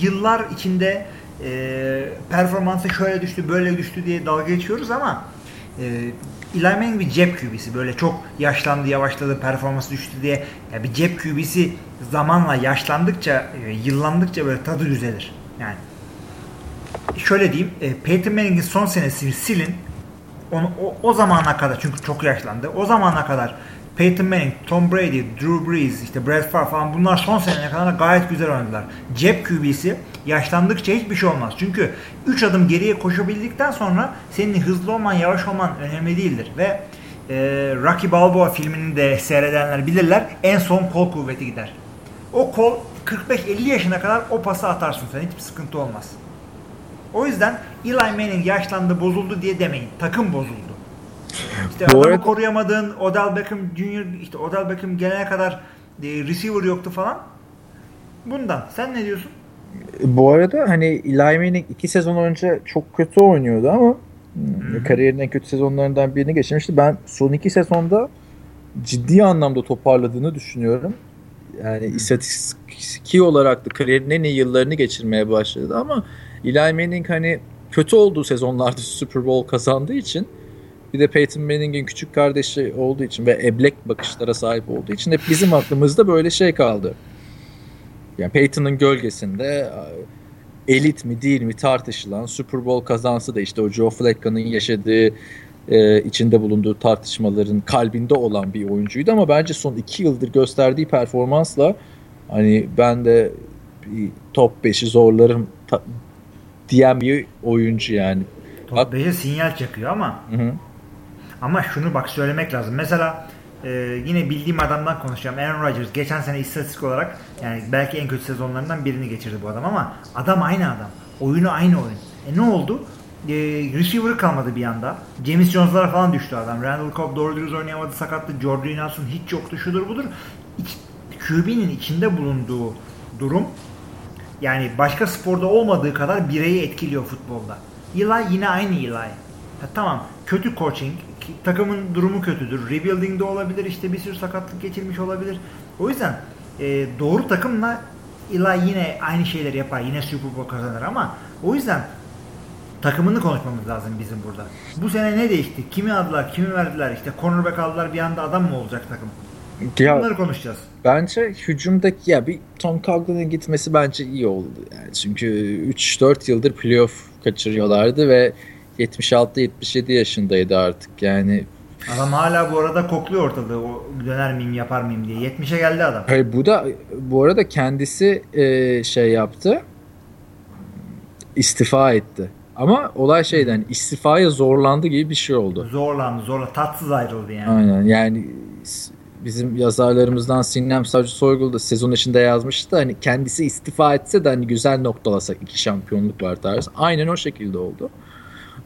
yıllar içinde e, performansı şöyle düştü böyle düştü diye dalga geçiyoruz ama Eli Manning bir cep QB'si böyle çok yaşlandı yavaşladı performansı düştü diye. Ya bir cep QB'si zamanla yaşlandıkça e, yıllandıkça böyle tadı düzelir. Yani şöyle diyeyim e, Peyton Manning'in son senesi silin. Onu, o, o zamana kadar çünkü çok yaşlandı. O zamana kadar Peyton Manning, Tom Brady, Drew Brees, işte Brett Favre falan bunlar son seneye kadar gayet güzel oynadılar. Cep QB'si yaşlandıkça hiçbir şey olmaz. Çünkü 3 adım geriye koşabildikten sonra senin hızlı olman, yavaş olman önemli değildir. Ve e, Rocky Balboa filmini de seyredenler bilirler. En son kol kuvveti gider. O kol 45-50 yaşına kadar o pası atarsın sen. Hiçbir sıkıntı olmaz. O yüzden Eli Manning yaşlandı, bozuldu diye demeyin. Takım bozuldu. İşte Bu adamı arada- koruyamadığın Odell Beckham Jr. işte Odell Beckham gelene kadar e, receiver yoktu falan. Bundan. Sen ne diyorsun? Bu arada hani Eli Manning iki sezon önce çok kötü oynuyordu ama hmm, kariyerinin en kötü sezonlarından birini geçirmişti. Ben son iki sezonda ciddi anlamda toparladığını düşünüyorum. Yani istatistiki olarak da kariyerinin en iyi yıllarını geçirmeye başladı ama Eli Manning hani kötü olduğu sezonlarda Super Bowl kazandığı için bir de Peyton Manning'in küçük kardeşi olduğu için ve eblek bakışlara sahip olduğu için hep bizim aklımızda böyle şey kaldı. Yani Peyton'ın gölgesinde elit mi değil mi tartışılan Super Bowl kazansı da işte o Joe Flacco'nun yaşadığı e, içinde bulunduğu tartışmaların kalbinde olan bir oyuncuydu ama bence son iki yıldır gösterdiği performansla hani ben de bir top 5'i zorlarım ta- diyen bir oyuncu yani. Top 5'e sinyal çakıyor ama Hı hı. ama şunu bak söylemek lazım. Mesela e, yine bildiğim adamdan konuşacağım. Aaron Rodgers geçen sene istatistik olarak yani belki en kötü sezonlarından birini geçirdi bu adam ama adam aynı adam. Oyunu aynı oyun. E ne oldu? E, receiver kalmadı bir anda. James Jones'lara falan düştü adam. Randall Cobb doğru dürüst oynayamadı sakattı. Jordan Nelson hiç yoktu şudur budur. İç, QB'nin içinde bulunduğu durum yani başka sporda olmadığı kadar bireyi etkiliyor futbolda. Eli yine aynı Eli. Ha, tamam kötü coaching, takımın durumu kötüdür. Rebuilding de olabilir işte bir sürü sakatlık geçirmiş olabilir. O yüzden e, doğru takımla Eli yine aynı şeyleri yapar. Yine Super Bowl kazanır ama o yüzden takımını konuşmamız lazım bizim burada. Bu sene ne değişti? Kimi aldılar, kimi verdiler? İşte cornerback aldılar bir anda adam mı olacak takım? Ya Bunları konuşacağız. Bence hücumdaki ya bir Tom Coughlin'in gitmesi bence iyi oldu. Yani çünkü 3-4 yıldır playoff kaçırıyorlardı ve 76-77 yaşındaydı artık. Yani Adam hala bu arada kokluyor ortalığı. O döner miyim yapar mıyım diye. 70'e geldi adam. hayır, bu da bu arada kendisi e, şey yaptı. istifa etti. Ama olay şeyden istifaya zorlandı gibi bir şey oldu. Zorlandı zorla. Tatsız ayrıldı yani. Aynen yani bizim yazarlarımızdan Sinem Savcı Soygul da sezon içinde yazmıştı. Hani kendisi istifa etse de hani güzel noktalasak iki şampiyonluk var tarzı. Aynen o şekilde oldu.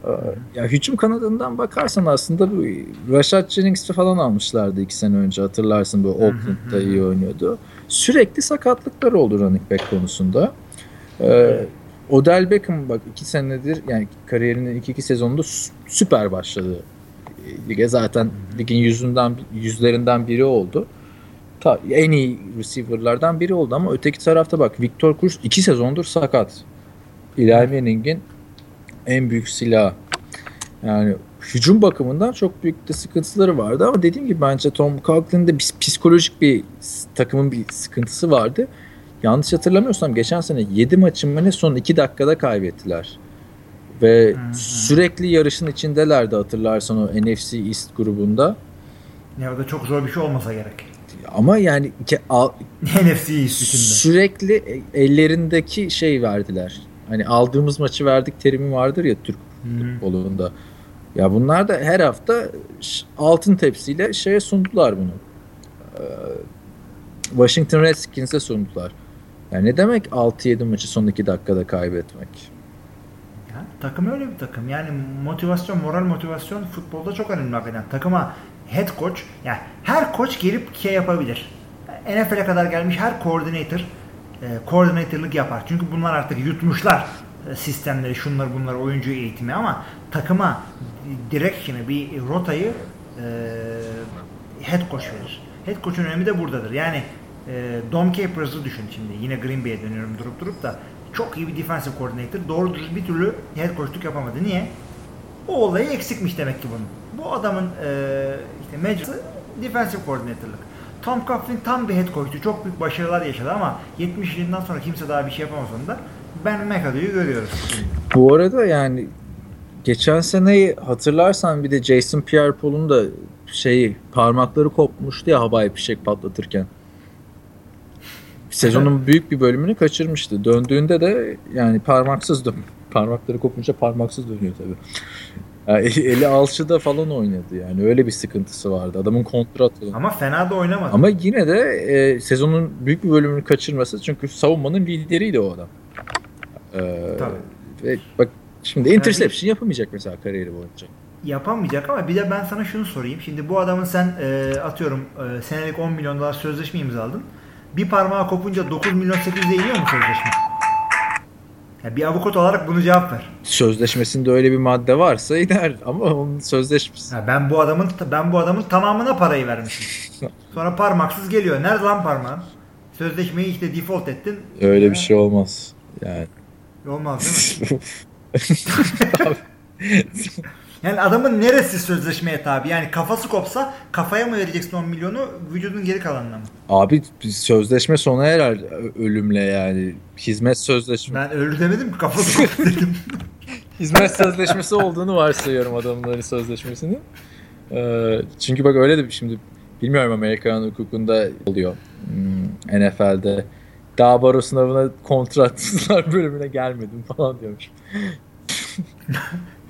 Ee, Ya hücum kanadından bakarsan aslında bu Rashad Jennings'i falan almışlardı iki sene önce hatırlarsın bu Oakland'da iyi oynuyordu. Sürekli sakatlıklar oldu running back konusunda. Ee, Odell Beckham bak iki senedir yani kariyerinin ilk iki sezonunda sü- süper başladı lige zaten ligin yüzünden yüzlerinden biri oldu. Ta, en iyi receiver'lardan biri oldu ama öteki tarafta bak Victor Cruz iki sezondur sakat. Eli Manning'in en büyük silahı. Yani hücum bakımından çok büyük de sıkıntıları vardı ama dediğim gibi bence Tom Coughlin'de bir psikolojik bir takımın bir sıkıntısı vardı. Yanlış hatırlamıyorsam geçen sene 7 maçın mı ne son 2 dakikada kaybettiler. Ve hı. sürekli yarışın içindelerdi hatırlarsan o NFC East grubunda. Ya da çok zor bir şey olmasa gerek. Ama yani NFC East içinde. sürekli ellerindeki şey verdiler. Hani aldığımız maçı verdik terimi vardır ya Türk futbolunda. Ya bunlar da her hafta altın tepsiyle şeye sundular bunu. Ee, Washington Redskins'e sundular. Yani ne demek 6-7 maçı son 2 dakikada kaybetmek? Ya, takım öyle bir takım. Yani motivasyon, moral motivasyon futbolda çok önemli hakikaten. Takıma head coach, yani her koç gelip şey yapabilir. NFL'e kadar gelmiş her koordinatör koordinatörlük yapar. Çünkü bunlar artık yutmuşlar e, sistemleri, şunları bunları oyuncu eğitimi ama takıma direction'ı, bir rotayı e, head coach verir. Head coach'un önemi de buradadır. Yani e, Dom Capers'ı düşün şimdi. Yine Green Bay'e dönüyorum durup durup da çok iyi bir defensive coordinator. Doğru bir türlü head coachluk yapamadı. Niye? O olayı eksikmiş demek ki bunun. Bu adamın e, işte meclisi defensive coordinator'lık. Tom Coughlin tam bir head coach'tu. Çok büyük başarılar yaşadı ama 70 yılından sonra kimse daha bir şey yapamaz onda. Ben McAdoo'yu görüyoruz. Bu arada yani geçen seneyi hatırlarsan bir de Jason Pierre-Paul'un da şeyi parmakları kopmuştu ya havai fişek patlatırken. Sezonun büyük bir bölümünü kaçırmıştı. Döndüğünde de yani parmaksız dön parmakları kopunca parmaksız dönüyor tabii. Yani eli alçıda falan oynadı yani öyle bir sıkıntısı vardı. Adamın kontratı. Ama fena da oynamadı. Ama yine de e, sezonun büyük bir bölümünü kaçırması çünkü savunmanın lideriydi o adam. Ee, Tabii. Ve bak şimdi interception yapamayacak mesela kariyeri boyunca. Yapamayacak ama bir de ben sana şunu sorayım. Şimdi bu adamın sen e, atıyorum e, senelik 10 milyon dolar sözleşme imzaladın. Bir parmağı kopunca 9 milyon 800'e iniyor mu sözleşme? Ya bir avukat olarak bunu cevap ver. Sözleşmesinde öyle bir madde varsa iner ama onun sözleşmesi. Ya ben bu adamın ben bu adamın tamamına parayı vermişim. Sonra parmaksız geliyor. Nerede lan parmağın? Sözleşmeyi işte default ettin. Öyle ya. bir şey olmaz. Yani. Olmaz değil mi? Yani adamın neresi sözleşmeye tabi? Yani kafası kopsa kafaya mı vereceksin 10 milyonu vücudun geri kalanına mı? Abi sözleşme sona erer ölümle yani. Hizmet sözleşme. Ben ölü demedim ki kafası koptu dedim. Hizmet sözleşmesi olduğunu varsayıyorum adamların sözleşmesini. Ee, çünkü bak öyle de şimdi bilmiyorum Amerikan hukukunda oluyor. Hmm, NFL'de daha baro sınavına kontratsızlar bölümüne gelmedim falan diyormuş.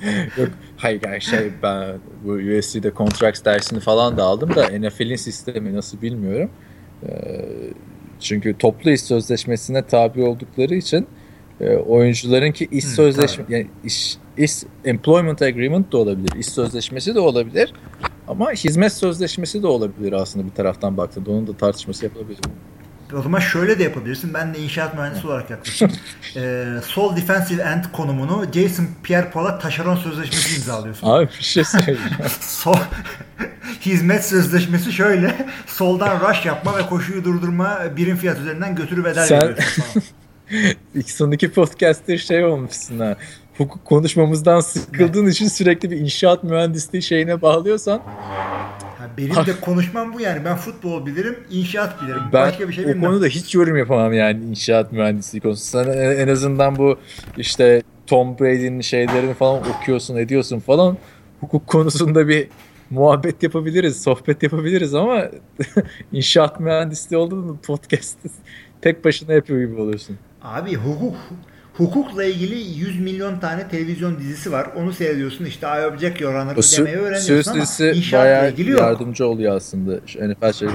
Yok hayır yani şey ben bu USC'de contracts dersini falan da aldım da NFL'in sistemi nasıl bilmiyorum. Ee, çünkü toplu iş sözleşmesine tabi oldukları için e, oyuncuların ki iş sözleşme yani iş, iş employment agreement da olabilir, iş sözleşmesi de olabilir ama hizmet sözleşmesi de olabilir aslında bir taraftan baktığında onun da tartışması yapılabilir. O zaman şöyle de yapabilirsin. Ben de inşaat mühendisi olarak yaklaşıyorum. ee, sol defensive end konumunu Jason Pierre-Paul'a taşeron sözleşmesi imzalıyorsun. Abi bir şey söyleyeceğim. sol, hizmet sözleşmesi şöyle. Soldan rush yapma ve koşuyu durdurma birim fiyat üzerinden götürü bedel Sen... veriyorsun son iki podcaster şey olmuşsun ha. Hukuk konuşmamızdan sıkıldığın için sürekli bir inşaat mühendisliği şeyine bağlıyorsan benim de konuşmam bu yani. Ben futbol bilirim, inşaat bilirim. Ben Başka bir şey bilmem. o konuda hiç yorum yapamam yani inşaat mühendisliği konusunda. En azından bu işte Tom Brady'nin şeylerini falan okuyorsun, ediyorsun falan. Hukuk konusunda bir muhabbet yapabiliriz, sohbet yapabiliriz ama inşaat mühendisliği olduğunu podcast tek başına yapıyor gibi olursun. Abi hukuk hukukla ilgili 100 milyon tane televizyon dizisi var. Onu seyrediyorsun işte I object your honor demeyi öğreniyorsun ama inşaatla ilgili yok. yardımcı oluyor aslında NFL şey.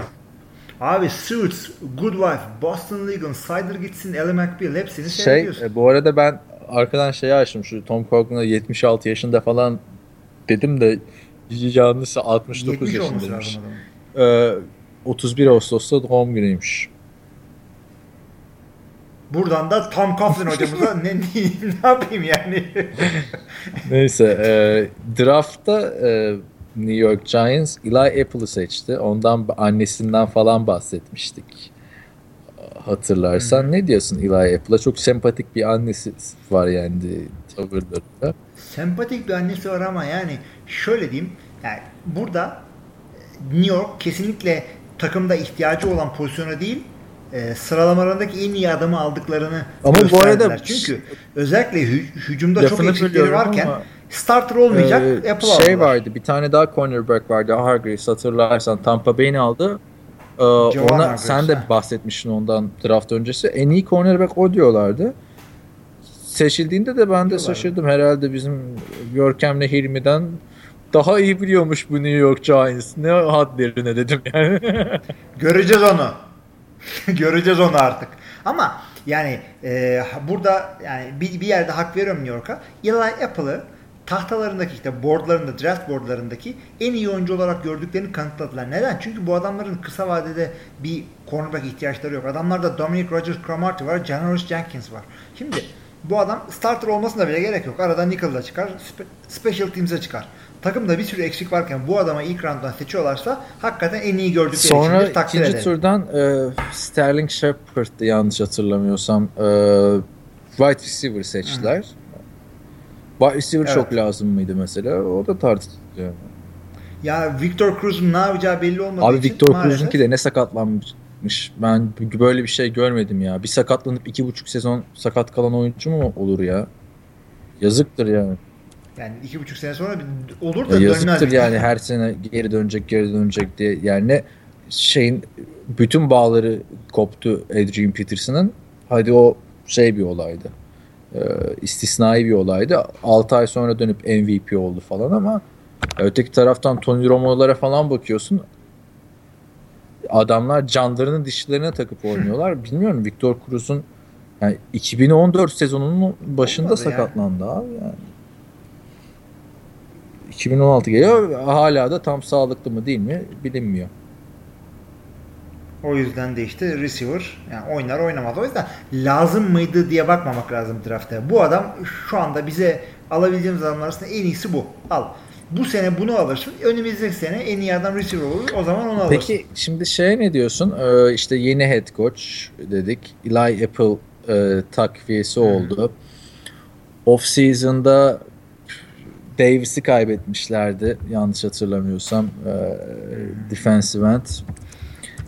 Abi Suits, Good Wife, Boston Legal, Cider Gitsin, Ellie McBeal hepsini şey, seyrediyorsun. E, bu arada ben arkadan şeyi açtım şu Tom Coughlin 76 yaşında falan dedim de yanlışsa 69 yaşındaymış. Ee, 31 Ağustos'ta doğum günüymüş. Buradan da Tom Coughlin hocamıza ne, ne yapayım yani. Neyse. E, draftta e, New York Giants Eli Apple'ı seçti. Ondan annesinden falan bahsetmiştik. Hatırlarsan hmm. ne diyorsun Eli Apple'a? Çok sempatik bir annesi var yani tavırlarında. Sempatik bir annesi var ama yani şöyle diyeyim. Yani burada New York kesinlikle takımda ihtiyacı olan pozisyona değil e, sıralamalarındaki en iyi adamı aldıklarını ama bu arada çünkü özellikle hü- hücumda çok eksikleri varken ama, starter olmayacak e, Apple şey aldılar. vardı bir tane daha cornerback vardı Hargreaves hatırlarsan Tampa Bay'in aldı ee, ona Hargreaves, sen de bahsetmiştin ondan draft öncesi en iyi cornerback o diyorlardı seçildiğinde de ben de şaşırdım. Herhalde bizim Görkem'le Hilmi'den daha iyi biliyormuş bu New York Giants. Ne hadlerine dedim yani. Göreceğiz onu. Göreceğiz onu artık. Ama yani e, burada yani bir, bir yerde hak veriyorum New York'a. Eli Apple'ı tahtalarındaki işte boardlarında, draft boardlarındaki en iyi oyuncu olarak gördüklerini kanıtladılar. Neden? Çünkü bu adamların kısa vadede bir cornerback ihtiyaçları yok. Adamlarda Dominic Rodgers Cromartie var, Janoris Jenkins var. Şimdi bu adam starter olmasına bile gerek yok. Arada nickel'da çıkar, special teams'e çıkar. Takımda bir sürü eksik varken bu adama ilk rounddan seçiyorlarsa hakikaten en iyi gördükleri Sonra içindir. Takdir ikinci ederim. turdan e, Sterling Shepard'dı yanlış hatırlamıyorsam. E, wide receiver seçtiler. Wide receiver Evet. çok lazım mıydı mesela? O da tartışılıyor. Ya Victor Cruz'un ne yapacağı belli olmadığı Abi için Victor Cruz'unki de ne sakatlanmış. Ben böyle bir şey görmedim ya. Bir sakatlanıp iki buçuk sezon sakat kalan oyuncu mu olur ya? Yazıktır yani. Yani iki buçuk sene sonra olur Ya da yazıktır dönmez. yani her sene geri dönecek geri dönecek diye. Yani şeyin bütün bağları koptu Adrian Peterson'ın. Hadi o şey bir olaydı. Ee, istisnai bir olaydı. 6 ay sonra dönüp MVP oldu falan ama öteki taraftan Tony Romo'lara falan bakıyorsun. Adamlar canlarını dişlerine takıp oynuyorlar. Bilmiyorum Victor Cruz'un yani 2014 sezonunun başında Olmadı ya. sakatlandı abi yani. 2016 geliyor. Hala da tam sağlıklı mı değil mi bilinmiyor. O yüzden de işte receiver yani oynar oynamaz. O yüzden lazım mıydı diye bakmamak lazım draftta. Bu adam şu anda bize alabileceğimiz adamlar arasında en iyisi bu. Al. Bu sene bunu alırsın. Önümüzdeki sene en iyi adam receiver olur. O zaman onu alırsın. Peki şimdi şey ne diyorsun? Ee, işte yeni head coach dedik. Eli Apple e, takviyesi oldu. Off season'da Davis'i kaybetmişlerdi yanlış hatırlamıyorsam e, defensive end.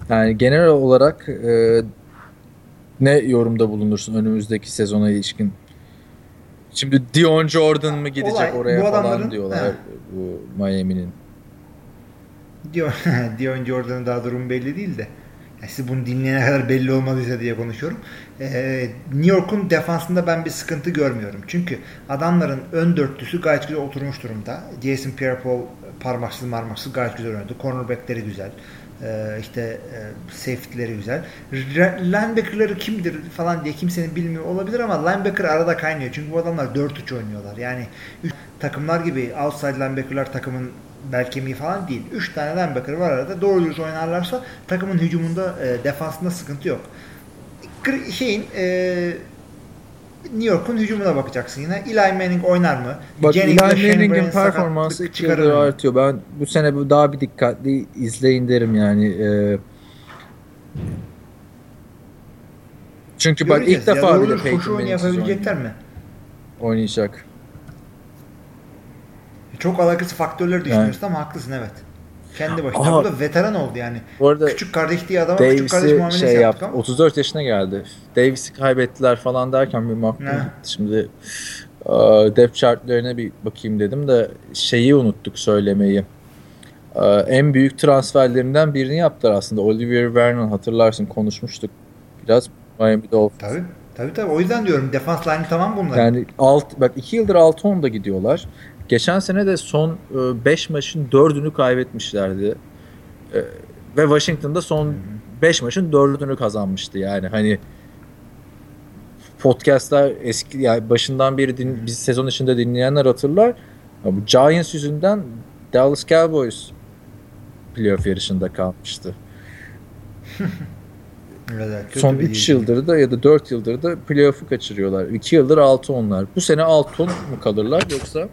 Yani genel olarak e, ne yorumda bulunursun önümüzdeki sezona ilişkin? Şimdi Dion Jordan mı gidecek Olay, oraya falan adamların- diyorlar He. bu Miami'nin. Diyor, Dion Jordan'ın daha durum belli değil de. Yani siz bunu dinleyene kadar belli olmadıysa diye konuşuyorum. Ee, New York'un defansında ben bir sıkıntı görmüyorum. Çünkü adamların ön dörtlüsü gayet güzel oturmuş durumda. Jason Pierre-Paul parmaksız marmaksız gayet güzel oynadı. Cornerback'leri güzel. Ee, işte e, safety'leri güzel. Re- Linebacker'ları kimdir falan diye kimsenin bilmiyor olabilir ama linebacker arada kaynıyor. Çünkü bu adamlar 4-3 oynuyorlar. Yani takımlar gibi outside linebacker'lar takımın bel kemiği falan değil. 3 tane linebacker var arada. Doğru dürüst oynarlarsa takımın hücumunda, e, defansında sıkıntı yok. Şeyin e, New York'un hücumuna bakacaksın yine. Eli Manning oynar mı? Bak Eli Jennings'le Shane Manning'in performansı çıkarır artıyor. Ben bu sene daha bir dikkatli izleyin derim yani. Ee, çünkü bak Göreceğiz. ilk Ya defa koşu Peyton Manning'siz yapabilecekler mi? oynayacak. Çok alakası faktörleri düşünüyorsun ama haklısın evet. Kendi başına. Aha. Bu da veteran oldu yani. Bu arada Küçük kardeş diye adama küçük kardeş Davis'i muamelesi şey yaptık yaptı. ama. 34 yaşına geldi. Davis'i kaybettiler falan derken bir gitti. Şimdi e, depth chartlarına bir bakayım dedim de şeyi unuttuk söylemeyi. E, en büyük transferlerinden birini yaptılar aslında. Olivier Vernon hatırlarsın konuşmuştuk. Biraz Miami Dolphins. Tabii. Tabii tabii. O yüzden diyorum defans line'ı tamam bunlar. Yani alt bak 2 yıldır 6-10'da gidiyorlar. Geçen sene de son 5 maçın 4'ünü kaybetmişlerdi. E, ve Washington'da son 5 maçın 4'ünü kazanmıştı yani. Hani podcastlar eski yani başından beri din, biz sezon içinde dinleyenler hatırlar. Ya bu Giants yüzünden Dallas Cowboys playoff yarışında kalmıştı. Evet, Son bir 3 değil. yıldır da ya da 4 yıldır da playoff'u kaçırıyorlar. 2 yıldır 6 onlar. Bu sene 6 10 mu kalırlar yoksa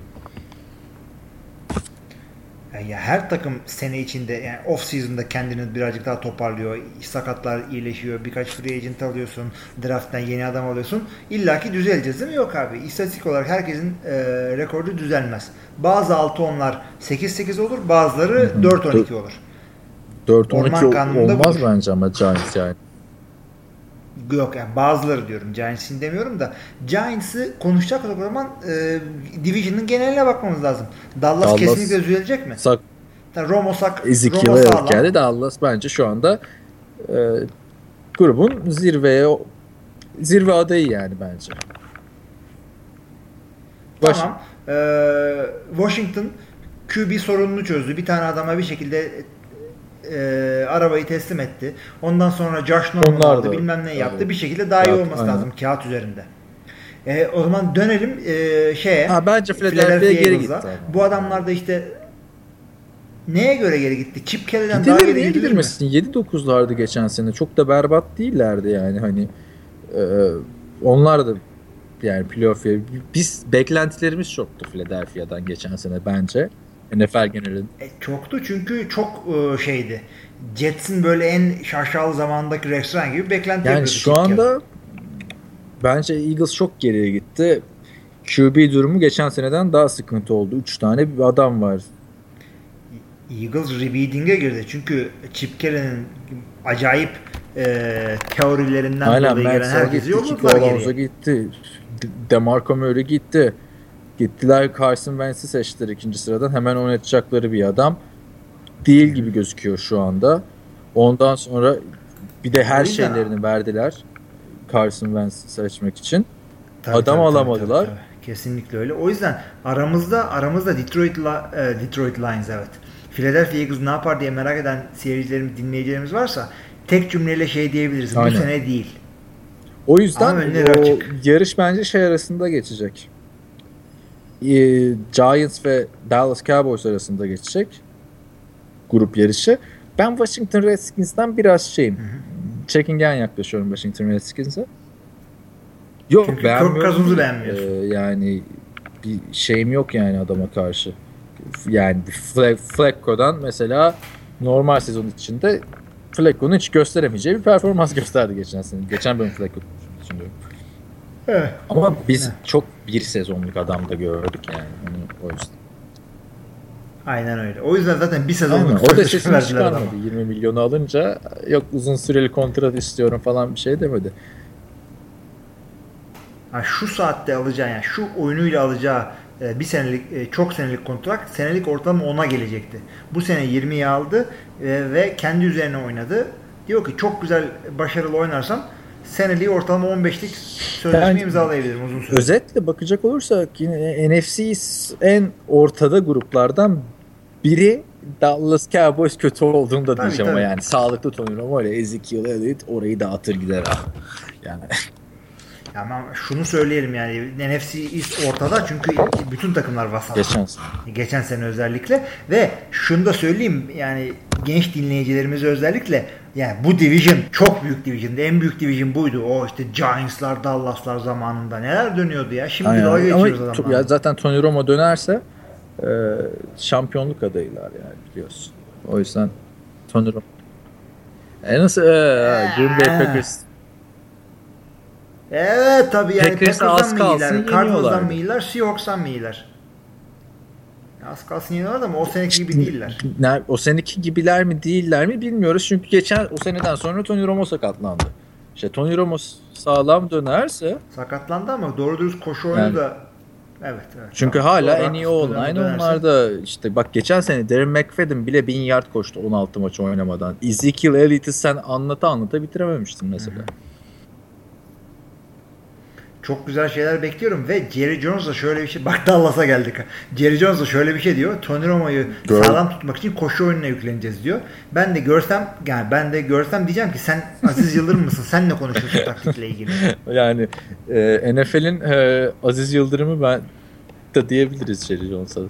Yani ya her takım sene içinde yani off season'da kendini birazcık daha toparlıyor. Sakatlar iyileşiyor. Birkaç free agent alıyorsun. Draft'tan yeni adam alıyorsun. İlla ki düzeleceğiz değil mi? Yok abi. İstatistik olarak herkesin e, rekordu düzelmez. Bazı 6-10'lar 8-8 olur. Bazıları Hı hı. 4-12 olur. 4 Orman 12 kanununda olmaz budur. bence ama Giants yani. Yok yani bazıları diyorum. Giants'in demiyorum da Giants'ı konuşacak o zaman e, Division'ın geneline bakmamız lazım. Dallas, Dallas- kesinlikle düzelecek mi? Sak Yani Romo sak Ezekiel'e sağlam. geldi. Dallas bence şu anda e, grubun zirveye zirve adayı yani bence. Baş- Tamam. Ee, Washington QB sorununu çözdü. Bir tane adama bir şekilde e, arabayı teslim etti. Ondan sonra Josh Norman aldı bilmem ne yaptı. Evet. Bir şekilde daha iyi Kağıt, olması aynen. lazım kağıt üzerinde. E, o zaman dönelim e, şeye. Ha, bence Philadelphia'ya geri gitti. Bu adamlar da işte neye göre geri gitti? Chip Kelly'den daha geri niye gidilir mi? gidilmesin? 7-9'lardı geçen sene. Çok da berbat değillerdi yani hani e, onlar da yani playoff yeri- biz beklentilerimiz çoktu Philadelphia'dan geçen sene bence. NFL genelinde. E, çoktu çünkü çok e, şeydi. Jets'in böyle en şaşalı zamandaki restoran gibi beklenti Yani şu anda bence Eagles çok geriye gitti. QB durumu geçen seneden daha sıkıntı oldu. 3 tane bir adam var. Eagles rebuilding'e girdi. Çünkü Chip Kelly'nin acayip e, teorilerinden Aynen dolayı gelen yolladılar Alonso geriye. gitti. De- DeMarco Murray gitti. Gittiler Carson Wentz'i seçtiler ikinci sıradan. Hemen oynatacakları bir adam. Değil gibi gözüküyor şu anda. Ondan sonra bir de her yüzden- şeylerini verdiler. Carson Wentz'i seçmek için. Tabii, Adam tabii, alamadılar. tabii, tabii. Kesinlikle öyle. O yüzden aramızda aramızda Detroit e, Detroit Lions evet. Philadelphia Eagles ne yapar diye merak eden seyircilerimiz, dinleyicilerimiz varsa tek cümleyle şey diyebiliriz. Aynen. Bu sene değil. O yüzden o açık. yarış bence şey arasında geçecek. Ee, Giants ve Dallas Cowboys arasında geçecek. Grup yarışı. Ben Washington Redskins'ten biraz şeyim. Çekingen yaklaşıyorum Washington Redskins'e. Yok Çünkü beğenmiyorum. Kirk Cousins'ı beğenmiyorsun. Ee, yani bir şeyim yok yani adama karşı. Yani Fle- Flacco'dan mesela normal sezon içinde Flacco'nun hiç gösteremeyeceği bir performans gösterdi geçen sene. Geçen bölüm Flacco düşünüyorum. Evet. Ama biz çok bir sezonluk adam da gördük yani. Hani o yüzden. Aynen öyle. O yüzden zaten bir Aynen. sezonluk O da sesini çıkarmadı. adama. 20 milyonu alınca yok uzun süreli kontrat istiyorum falan bir şey demedi. Ha, şu saatte alacağı yani şu oyunuyla alacağı e, bir senelik e, çok senelik kontrat senelik ortalama 10'a gelecekti. Bu sene 20'yi aldı e, ve kendi üzerine oynadı. Diyor ki çok güzel başarılı oynarsam seneliği ortalama 15'lik sözleşme Yani- imzalayabilirim uzun süre. Özetle bakacak olursak yine NFC en ortada gruplardan biri Dallas Cowboys kötü olduğunda Tabii, diyeceğim ama tabii. yani sağlıklı Tony Romo ile Ezekiel Elliott orayı dağıtır gider ah. Yani Yani ama şunu söyleyelim yani NFC East ortada çünkü bütün takımlar vasat. geçen sene. Geçen sene özellikle ve şunu da söyleyeyim yani genç dinleyicilerimize özellikle yani bu division çok büyük division'dı. En büyük division buydu. O işte Giants'lar, Dallas'lar zamanında neler dönüyordu ya. Şimdi Aynen. dalga geçiyoruz adamlarla. ya zaten Tony Romo dönerse e, şampiyonluk adayılar yani biliyorsun. O yüzden Tony Romo. E nasıl? E, Green Bay. Packers Evet tabii yani Packers'a Packers'dan az kalsın. Cardinals'dan mı iyiler, Seahawks'tan mı iyiler? Az kalsın yeniyorlar ama o seneki gibi değiller. O seneki gibiler mi değiller mi bilmiyoruz. Çünkü geçen o seneden sonra Tony Romo sakatlandı. İşte Tony Romo sağlam dönerse Sakatlandı ama doğru dürüst koşu oyunu Yani. da evet, evet. çünkü Tamam, hala doğru, en iyi online Dönerse- onlarda işte bak geçen sene Darren McFadden bile 1000 yard koştu 16 maç oynamadan. Ezekiel Elliott'ı sen anlata anlata bitirememiştin mesela. Çok güzel şeyler bekliyorum ve Jerry Jones da şöyle bir şey bak Dallas'a geldik. Jerry Jones da şöyle bir şey diyor. Tony Romo'yu Gör- sağlam tutmak için koşu oyununa yükleneceğiz diyor. Ben de görsem yani ben de görsem diyeceğim ki sen Aziz Yıldırım mısın? Sen ne konuşuyorsun taktikle ilgili? Yani e, NFL'in e, Aziz Yıldırım'ı ben da diyebiliriz Jerry Jones'a.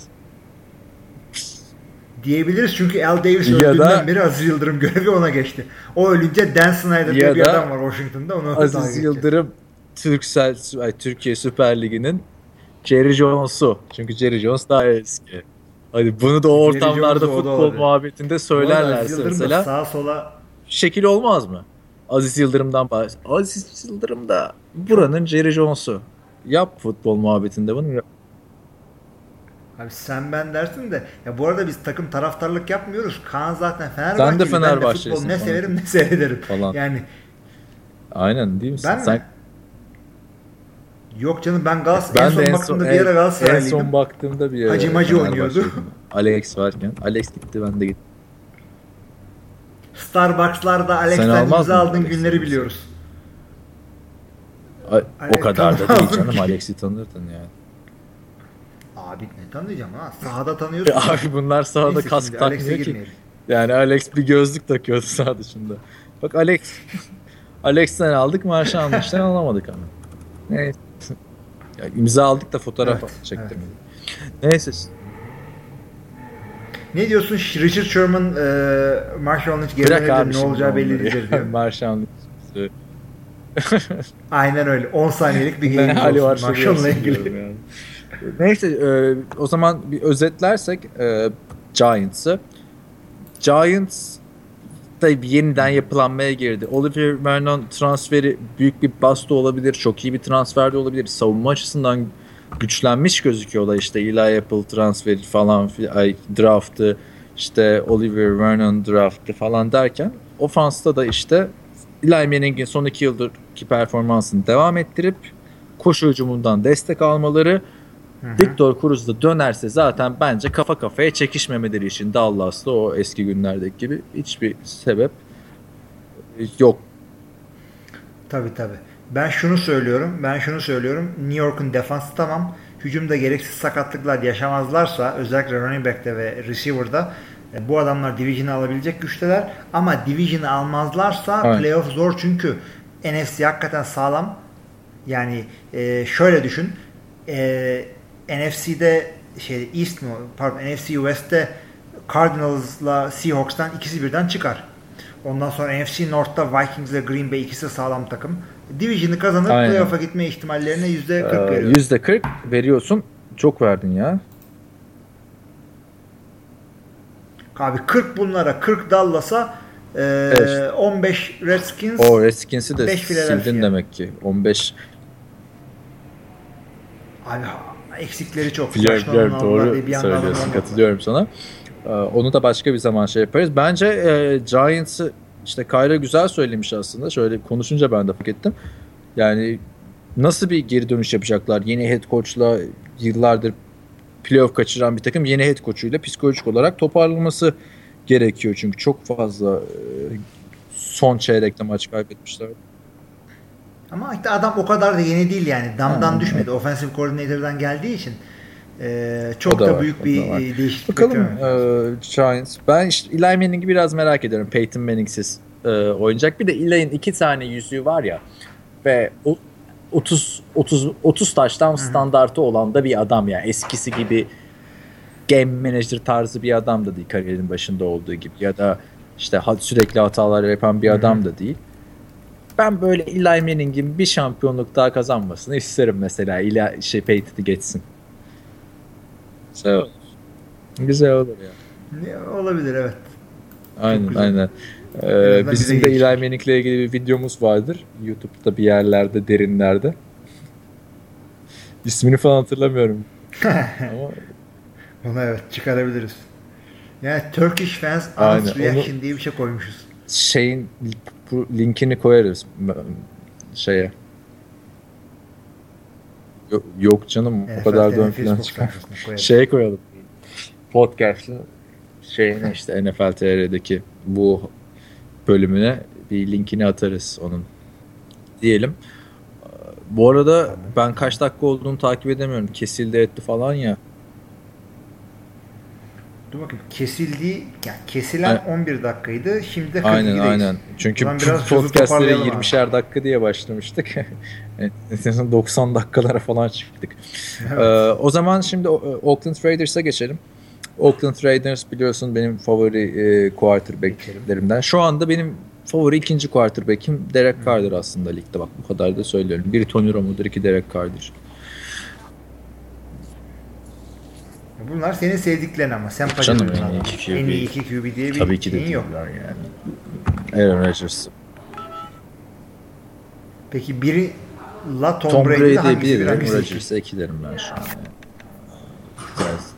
Diyebiliriz çünkü Al Davis Ya öldüğünden da- beri Aziz Yıldırım görevi ona geçti. O ölünce Dan Snyder diye bir da adam var Washington'da onu Aziz. Yıldırım Türksel ay, Türkiye Süper Ligi'nin Jerry Jones'u. Çünkü Jerry Jones daha eski. Hadi bunu da o ortamlarda da futbol olabilir. muhabbetinde söylerlerse da mesela sağa sola şekil olmaz mı? Aziz Yıldırım'dan bahs. Aziz Yıldırım da buranın Jerry Jones'u. Yap futbol muhabbetinde bunu yap. Abi sen ben dersin de ya bu arada biz takım taraftarlık yapmıyoruz. Kaan zaten Fenerbahçeli. Sen de Ben Fenerbahçelisin futbol ne severim ne seyrederim. Falan. Yani Aynen değil misin? ben Sen, mi? Yok canım ben Galatasaray ben en son de en son, baktığımda bir en, ara en Galatasaraylıydım. son baktığımda bir ara Hacı Macı oynuyordu. Alex varken. Alex gitti ben de gittim. Starbucks'larda Alex'ten almaz imza mıydın aldığın Alex'i? günleri biliyoruz. A- o kadar da değil canım. Alex'i tanırdın yani. Abi ne tanıyacağım ha? Sahada tanıyorsun. Abi bunlar sahada Neyse, kask şimdi Alex'e takmıyor ki. girmeyelim. Yani Alex bir gözlük takıyordu saha dışında. Bak Alex Alex'ten aldık Marşanlıç'tan alamadık ama. Neyse. Ya imza aldık da fotoğraf Evet, çektirmedik. Neyse. Ne diyorsun? Richard Sherman e, Marshall Lynch geri ne olacağı belli değildir diyor. Marşanlıç. Aynen öyle. 10 saniyelik bir game hali var Marshall'la ilgili. yani. Neyse e, o zaman bir özetlersek e, Giants'ı. Giants bir yeniden yapılanmaya girdi. Oliver Vernon transferi büyük bir bastı olabilir. Çok iyi bir transfer de olabilir. Savunma açısından güçlenmiş gözüküyorlar işte Eli Apple transferi falan ay, draftı işte Oliver Vernon draftı falan derken ofansta da işte Eli Manning'in son iki yıldırki performansını devam ettirip koşu hücumundan destek almaları Victor Cruz da dönerse zaten bence kafa kafaya çekişmemeleri için Dallas'ta o eski günlerdeki gibi hiçbir sebep yok. Tabii tabii. Ben şunu söylüyorum. Ben şunu söylüyorum. New York'un defansı tamam. Hücumda gereksiz sakatlıklar yaşamazlarsa özellikle running back'te ve receiver'da e, bu adamlar division'ı alabilecek güçteler. Ama division'ı almazlarsa Evet. playoff zor çünkü NFC hakikaten sağlam. Yani e, şöyle düşün. E, NFC'de şey East mi? Pardon NFC West'te Cardinals'la Seahawks'tan ikisi birden çıkar. Ondan sonra NFC North'ta Vikings ile Green Bay ikisi sağlam takım. Division'ı kazanıp Aynen. playoff'a gitme ihtimallerine %40 Ee, veriyor. %40 veriyorsun. Çok verdin ya. Abi 40 bunlara 40 Dallas'a e, Evet. 15 Redskins O Redskins'i de sildin demek ki. 15 abi eksikleri çok. onu aldılar doğru bir söylüyorsun. Katılıyorum sana. Ee, onu da başka bir zaman şey yaparız. Bence e, Giants'ı işte Kayra güzel söylemiş aslında. Şöyle konuşunca ben de fark ettim. Yani nasıl bir geri dönüş yapacaklar? Yeni head coach'la yıllardır playoff kaçıran bir takım yeni head coach'uyla psikolojik olarak toparlanması gerekiyor. Çünkü çok fazla e, son çeyrekte maç kaybetmişler. Ama işte adam o kadar da yeni değil yani. Damdan Ha, düşmedi. Offensive coordinator'dan geldiği için e, O çok da da var, büyük bir da değişiklik Bakalım e, Giants. Ben işte Eli Manning'i biraz merak ediyorum. Peyton Manning'siz e, oynayacak. Bir de Eli'nin iki tane yüzüğü var ya ve o 30 30 30 taştan standartı olan da bir adam ya. Eskisi gibi game manager tarzı bir adam da değil kariyerin başında olduğu gibi ya da işte sürekli hatalar yapan bir adam da değil. Ben böyle Eli Manning'in bir şampiyonluk daha kazanmasını isterim mesela. Eli şey Peyton'ı geçsin. Güzel olur. Güzel olur ya. Ne- Olabilir evet. Aynen aynen. En Ee, bizim de. Eli Manning'le ilgili bir videomuz vardır. YouTube'da bir yerlerde, derinlerde. İsmini falan hatırlamıyorum. Ama Onu evet çıkarabiliriz. Yani Turkish Fans Aynen, Honest onu- Reaction diye bir şey koymuşuz. şeyin bu linkini koyarız şeye. Yok, yok canım o NFL kadar TV'nin dön falan Facebook çıkar. Şeye koyalım. Podcast'ın şeyine işte NFL TR'deki bu bölümüne bir linkini atarız onun. Diyelim. Bu arada ben kaç dakika olduğunu takip edemiyorum. Kesildi etti falan ya. Dur bakayım kesildiği yani kesilen 11 dakikaydı. Şimdi de 42'deyiz. Aynen aynen. Çünkü biraz abi. 20'şer dakika diye başlamıştık. Evet, 90 dakikalara falan çıktık. Evet. Ee, o zaman şimdi o- Oakland Raiders'a geçelim. Oakland Raiders biliyorsun benim favori e, quarterbacklerimden. Şu anda benim favori ikinci quarterback'im Derek Carr'dır aslında ligde. Bak bu kadar da söylüyorum. Biri Tony Romo'dur, iki Derek Carr'dır. Bunlar senin sevdiklerin ama sen Canım, en iyi iki QB. En iyi iki QB diye bir Tabii ki de şeyin yok. değiller yani. Aaron Rodgers. Peki biri La Tom, Tom Brady'de Brady hangisi bir bir derim, hangisi iki? Rodgers'a iki derim ben şu an. yani.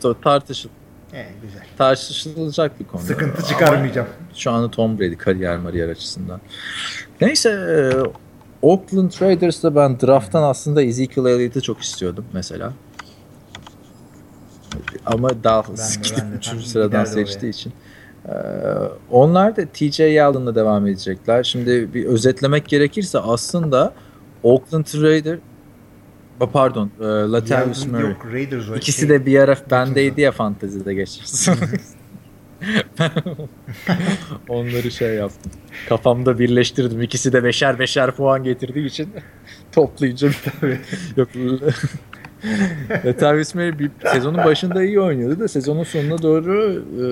Güzel. Tartışıl Evet güzel. tartışılacak bir konu. Sıkıntı çıkarmayacağım. Şu anda Tom Brady kariyer mariyer açısından. Neyse e, Oakland Raiders'ta ben drafttan aslında Ezekiel Elliott'ı çok istiyordum mesela. Ama de- gidip ben de üçüncü tam sıradan giderdi oraya. seçtiği için. Ee, onlar da TJ Yeldon'la devam edecekler. Şimdi bir özetlemek gerekirse aslında Oakland Raider Pardon, e, Latavius Murray. Yok Raiders. İkisi Şey- de bir ara bendeydi ya fantezide geçersin. Onları şey yaptım. Kafamda birleştirdim. İkisi de beşer beşer puan getirdiği için toplayınca Tabii. yok. Latavius Murray bir sezonun başında iyi oynuyordu da sezonun sonuna doğru e,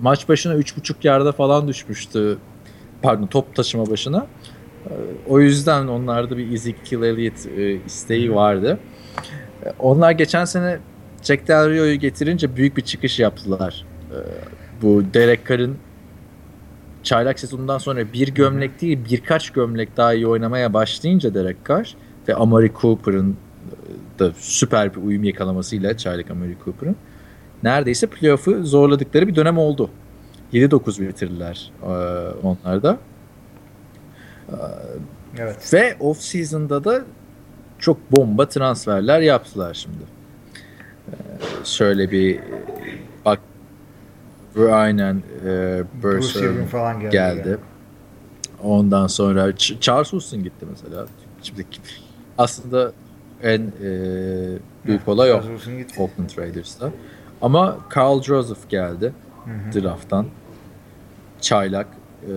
maç başına 3.5 yarda falan düşmüştü. Pardon top taşıma başına. E, o yüzden onlarda bir Ezekiel Elliott e, isteği vardı. E, onlar geçen sene Jack Del Rio'yu getirince büyük bir çıkış yaptılar. E, bu Derek Carr'ın çaylak sezonundan sonra bir gömlek değil birkaç gömlek daha iyi oynamaya başlayınca Derek Carr ve Amari Cooper'ın da süper bir uyum yakalamasıyla çaylak Amari Cooper'ın neredeyse playoff'u zorladıkları bir dönem oldu. 7-9 bitirdiler e, onlar da. Evet. Ve off season'da da çok bomba transferler yaptılar şimdi. Ee, şöyle bir e, bak aynen e, Bruce falan geldi. geldi. Ondan sonra Ch- Charles Houston gitti mesela. Şimdi aslında en e, büyük olay o. Oakland Raiders'ta. Ama Carl Joseph geldi Hı hı. draft'tan. Çaylak e,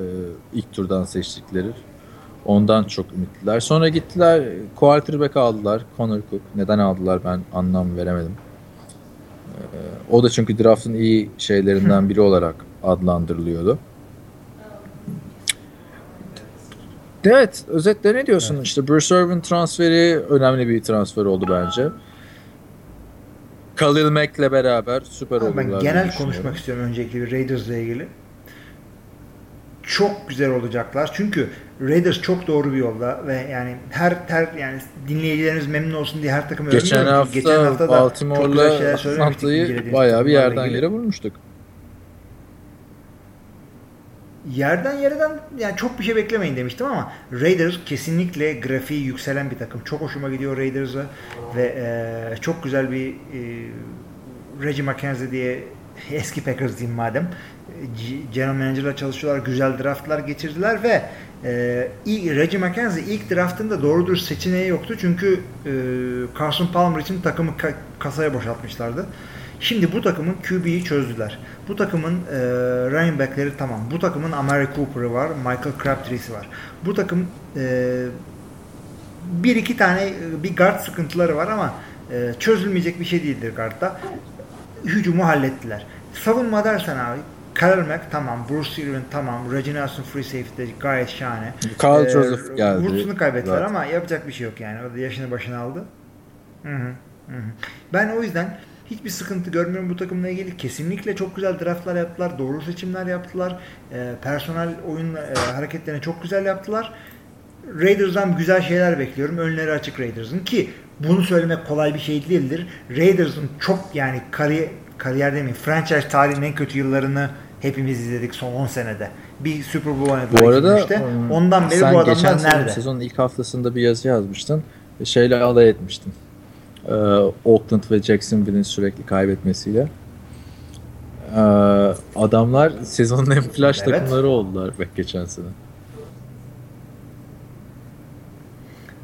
ilk turdan seçtikleri. Ondan çok ümitliler. Sonra gittiler quarterback aldılar. Connor Cook. Neden aldılar ben anlam veremedim. E, o da çünkü draft'ın iyi şeylerinden biri olarak adlandırılıyordu. Evet, özetle ne diyorsun? İşte Bruce Irvin transferi önemli bir transfer oldu bence. Khalil Mack'le beraber süper oldular. ben genel konuşmak istiyorum öncelikle bir Raiders'la ilgili. Çok güzel olacaklar. Çünkü Raiders çok doğru bir yolda ve yani her her yani dinleyicilerimiz memnun olsun diye her takımı Geçen hafta, geçen hafta da Baltimore'la incelediğimiz bayağı bir yerden yere vurmuştuk. Yerden yerden yani çok bir şey beklemeyin demiştim ama Raiders kesinlikle grafiği yükselen bir takım. Çok hoşuma gidiyor Raiders'a ve e, çok güzel bir e, Reggie McKenzie diye eski Packers diyeyim madem. General Manager'la çalışıyorlar. Güzel draftlar geçirdiler ve e, ilk, Reggie McKenzie ilk draftında doğru dürüst seçeneği yoktu. Çünkü e, Carson Palmer için takımı ka- kasaya boşaltmışlardı. Şimdi bu takımın QB'yi çözdüler. Bu takımın e, running back'leri tamam. Bu takımın Amari Cooper'ı var. Michael Crabtree'si var. Bu takım e, bir iki tane e, bir guard sıkıntıları var ama e, çözülmeyecek bir şey değildir guardda. Hücumu hallettiler. Savunma dersen abi Khalil Mack tamam, Bruce Irvin tamam, Reggie Nelson free safety gayet şahane. Carl Ee, Joseph geldi. Woods'unu kaybettiler zaten. ama yapacak bir şey yok yani. O da yaşını başına aldı. Hı hı, hı hı. Ben o yüzden hiçbir sıkıntı görmüyorum bu takımla ilgili. Kesinlikle çok güzel draftlar yaptılar. Doğru seçimler yaptılar. E, personel oyun e, hareketlerini çok güzel yaptılar. Raiders'dan güzel şeyler bekliyorum. Önleri açık Raiders'ın ki bunu söylemek kolay bir şey değildir. Raiders'ın çok yani kariyer, kariyer demeyeyim franchise tarihinin en kötü yıllarını hepimiz izledik son 10 senede. Bir Super Bowl oynadılar Bu arada um, Ondan beri bu geçen adamlar sezon, nerede? sezonun ilk haftasında bir yazı yazmıştın. Şeyle alay etmiştin. Ee, Oakland ve Jacksonville'in sürekli kaybetmesiyle. Ee, adamlar sezonun en flash Evet. takımları oldular bak geçen sene.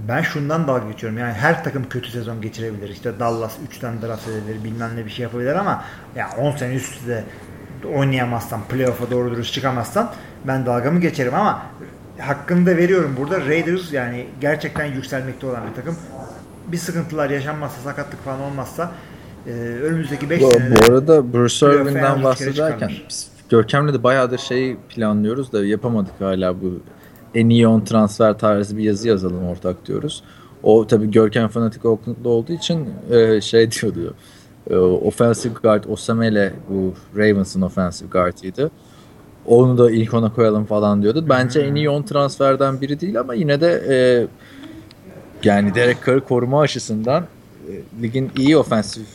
Ben şundan dalga geçiyorum. Yani her takım kötü sezon geçirebilir. İşte Dallas 3'ten draft edilir, bilmem ne bir şey yapabilir ama ya 10 sene üst üste oynayamazsan, playoff'a doğru dürüst çıkamazsan ben dalgamı geçerim ama hakkını da veriyorum burada. Raiders yani gerçekten yükselmekte olan bir takım. Bir sıkıntılar yaşanmazsa, sakatlık falan olmazsa e, önümüzdeki 5 Bu, senede bu arada Bruce Irvin'den bahsederken biz Görkem'le de bayağıdır şey planlıyoruz da yapamadık hala bu en iyi 10 transfer tarzı bir yazı yazalım ortak diyoruz. O tabii Görkem fanatik Oakland'da olduğu için e, şey diyordu. E, offensive guard Osamele bu Ravens'ın offensive guard'ıydı. Onu da ilk ona koyalım falan diyordu. Bence en iyi 10 transferden biri değil ama yine de e, yani Derek Carr'ı koruma açısından e, ligin iyi offensive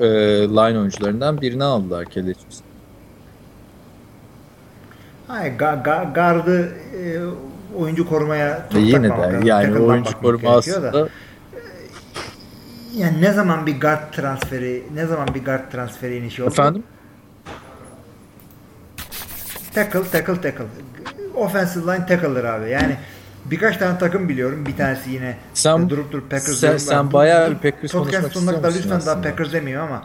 e, line oyuncularından birini aldılar Johnson. Hayır, ga, ga, gardı e, oyuncu korumaya çok yine de yani oyuncu koruma da. aslında Yani ne zaman bir guard transferi, ne zaman bir guard transferi inişi oldu? efendim Tackle, tackle, tackle. Offensive line tackle'dır abi. Yani Birkaç tane takım biliyorum. Bir tanesi yine Sen- durup durup Packers sen- diyorum. sen bayağı bir Packers konuşmak sonuna kadar lütfen daha aslında? Packers demiyor ama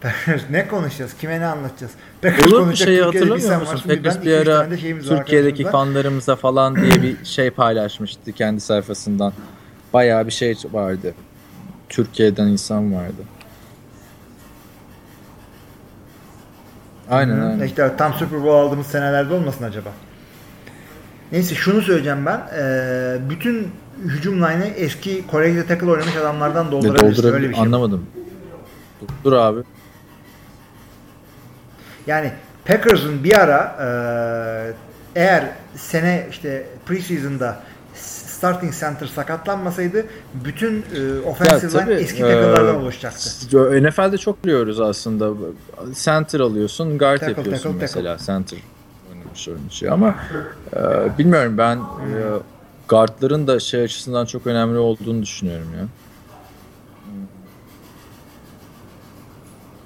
Packers ne konuşacağız? Kime ne anlatacağız? Packers Olur bir konuşacak şeyi hatırlamıyor musun? Packers bir ara Türkiye'deki fanlarımıza falan diye bir şey paylaşmıştı kendi sayfasından. Bayağı bir şey vardı. Türkiye'den insan vardı. Aynen Hı, aynen. İşte tam Super Bowl aldığımız senelerde olmasın acaba? Neyse şunu söyleyeceğim ben. Ee, bütün hücum line'ı eski Kore'de tackle oynamış adamlardan doldurabilirsin. Öyle doldurabilir bir şey. anlamadım. Dur, abi. Yani Packers'ın bir ara e, eğer sene işte preseason'da starting center sakatlanmasaydı bütün e, offensive line eski tackle'lardan e, oluşacaktı. NFL'de çok biliyoruz aslında. Center alıyorsun, guard Tackle, yapıyorsun tackle, mesela. Center oynamış oyuncu ama e, bilmiyorum ben e, guardların da şey açısından çok önemli olduğunu düşünüyorum ya.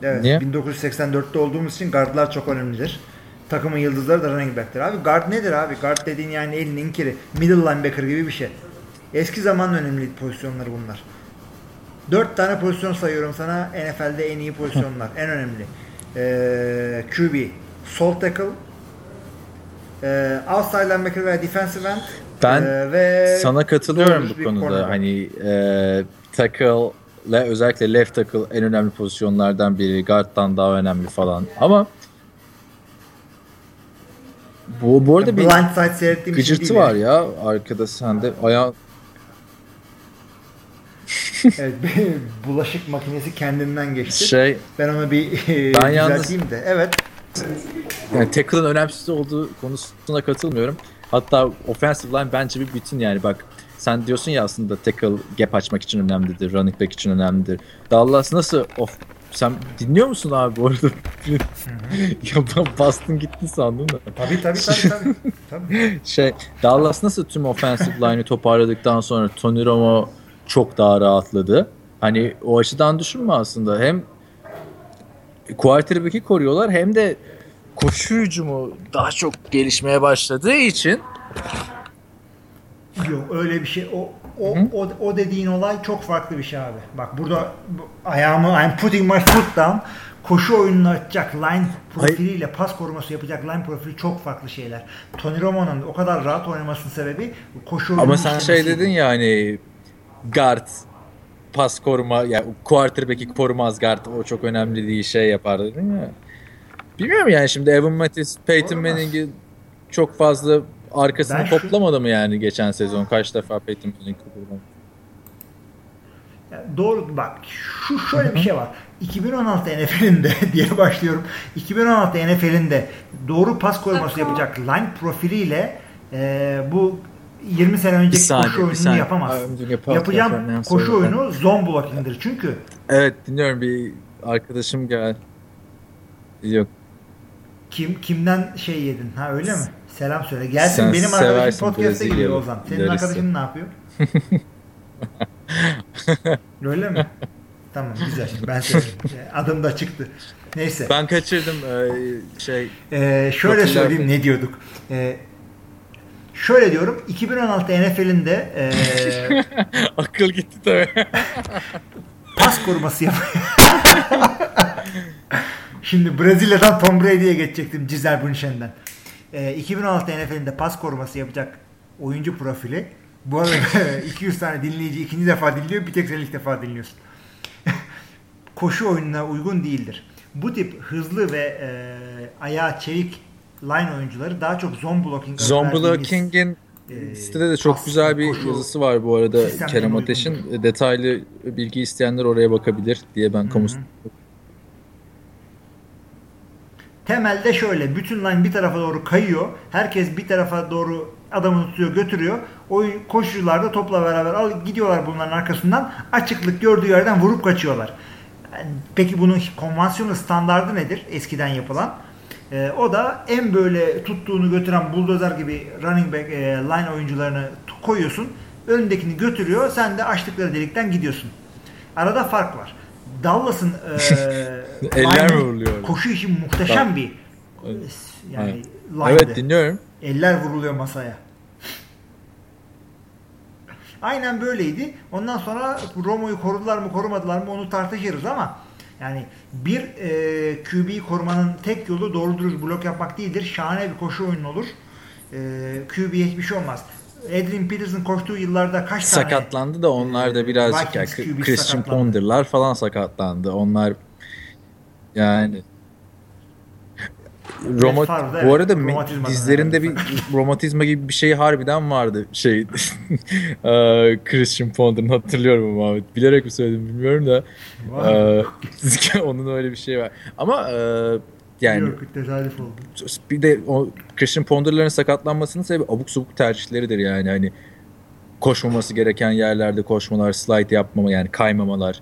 Evet, Niye? 1984'te olduğumuz için guardlar çok önemlidir. Takımın yıldızları da running back'tir. Abi guard nedir abi? Guard dediğin yani elin inkiri. Middle linebacker gibi bir şey. Eski zaman önemli pozisyonları bunlar. Dört tane pozisyon sayıyorum sana. NFL'de en iyi pozisyonlar. en önemli. Ee, QB, sol tackle, e, outside linebacker veya defensive end Ben e, ve Sana katılıyorum bu konuda. Hani e, tackle ve özellikle left tackle en önemli pozisyonlardan biri. Guard'dan daha önemli falan. Ama bu, bu arada bir gıcırtı var ya arkada sende. Ayağı Evet, bulaşık makinesi kendinden geçti. şey Ben onu bir e, Ben yalnız- de. Evet. Yani tackle'ın önemsiz olduğu konusuna katılmıyorum. Hatta offensive line bence bir bütün yani bak sen diyorsun ya aslında tackle gap açmak için önemlidir, running back için önemlidir. Dallas nasıl of sen dinliyor musun abi bu arada? ya ben bastın gittin sandım da. Tabii tabii tabii tabii. tabii. Şey Dallas nasıl tüm offensive line'ı toparladıktan sonra Tony Romo çok daha rahatladı. Hani o açıdan düşünme aslında. Hem quarterback'i koruyorlar hem de koşu hücumu daha çok gelişmeye başladığı için Yok öyle bir şey. O o, Hı. o, o dediğin olay çok farklı bir şey abi. Bak burada bu- ayağımı I'm putting my foot down. Koşu oyununu açacak line profiliyle pas koruması yapacak line profili çok farklı şeyler. Tony Romo'nun o kadar rahat oynamasının sebebi koşu oyunu ama sen şey dedin ya hani guard pas koruma ya yani quarterback'i korumaz guard o çok önemli değil şey yapar dedin ya. Bilmiyorum yani şimdi Evan Mattis, Peyton. Manning'i çok fazla arkasını Ben şu- toplamadı mı yani geçen sezon? Kaç defa Peyton Manning topladı? Yani doğru bak şu şöyle bir şey var. 2016 NFL'inde diye başlıyorum. 2016 NFL'inde doğru pas koruması yapacak line profiliyle e, bu 20 sene önceki saniye, koşu bir oyununu saniye. yapamazsın. Abi, yapar- Yapacağım yapar, koşu yapar? oyunu zone blocking'dir. Çünkü Evet dinliyorum bir arkadaşım gel. Yok. kim kimden şey yedin? Ha öyle mi? Selam söyle. Gelsin Sen benim arkadaşım podcast'e gidiyor Ozan. Senin ilerisi. arkadaşın ne yapıyor? öyle mi? Tamam güzel. Ben söyleyeyim. Adım da çıktı. Neyse. Ben kaçırdım ee, şey Ee, şöyle söyleyeyim ne diyorduk. Ee, şöyle diyorum 2016 NFL'inde ee, akıl gitti tabii. pas koruması yap. Şimdi Brezilya'dan Tom Brady'ye geçecektim Giselle Bündchen'den. Ee, 2016 NFL'inde pas koruması yapacak oyuncu profili. Bu arada 200 tane dinleyici ikinci defa dinliyor. Bir tek sen ilk defa dinliyorsun. Koşu oyununa uygun değildir. Bu tip hızlı ve e, ayağı çevik line oyuncuları daha çok zone blocking Zone Blocking'in e, sitede de çok pas, güzel bir koşu yazısı var bu arada Kerem uygun. Ateş'in. Detaylı bilgi isteyenler oraya bakabilir diye ben kamu Temelde şöyle bütün line bir tarafa doğru kayıyor. Herkes bir tarafa doğru adamı tutuyor götürüyor. O koşucular da topla beraber al, gidiyorlar bunların arkasından. Açıklık gördüğü yerden vurup kaçıyorlar. Peki bunun konvansiyonel standardı nedir eskiden yapılan? Ee, o da en böyle tuttuğunu götüren buldozer gibi running back e, line oyuncularını koyuyorsun. Önündekini götürüyor. Sen de açtıkları delikten gidiyorsun. Arada fark var. Dallas'ın e, Eller vuruluyor? Koşu işi muhteşem bir yani Evet. Evet dinliyorum. Eller vuruluyor masaya. Aynen böyleydi. Ondan sonra Romo'yu korudular mı korumadılar mı onu tartışırız ama yani bir e, QB'yi korumanın tek yolu doğru dürüst blok yapmak değildir. Şahane bir koşu oyunu olur. E, QB'ye hiçbir şey olmaz. Adrian Peterson koştuğu yıllarda kaç tane sakatlandı da onlar da birazcık ya Vikings Christian sakatlandı. Ponder'lar falan sakatlandı. Onlar yani Roma, bu arada dizlerinde bir romatizma gibi bir şey harbiden vardı. Şey Christian Ponder'ın hatırlıyorum ama bilerek mi söyledim bilmiyorum da eee, onun öyle bir şey var. Ama yani Yok, oldu. bir de o Christian Ponder'ların sakatlanmasının sebebi abuk subuk tercihleridir yani hani koşmaması gereken yerlerde koşmalar, slide yapmama yani kaymamalar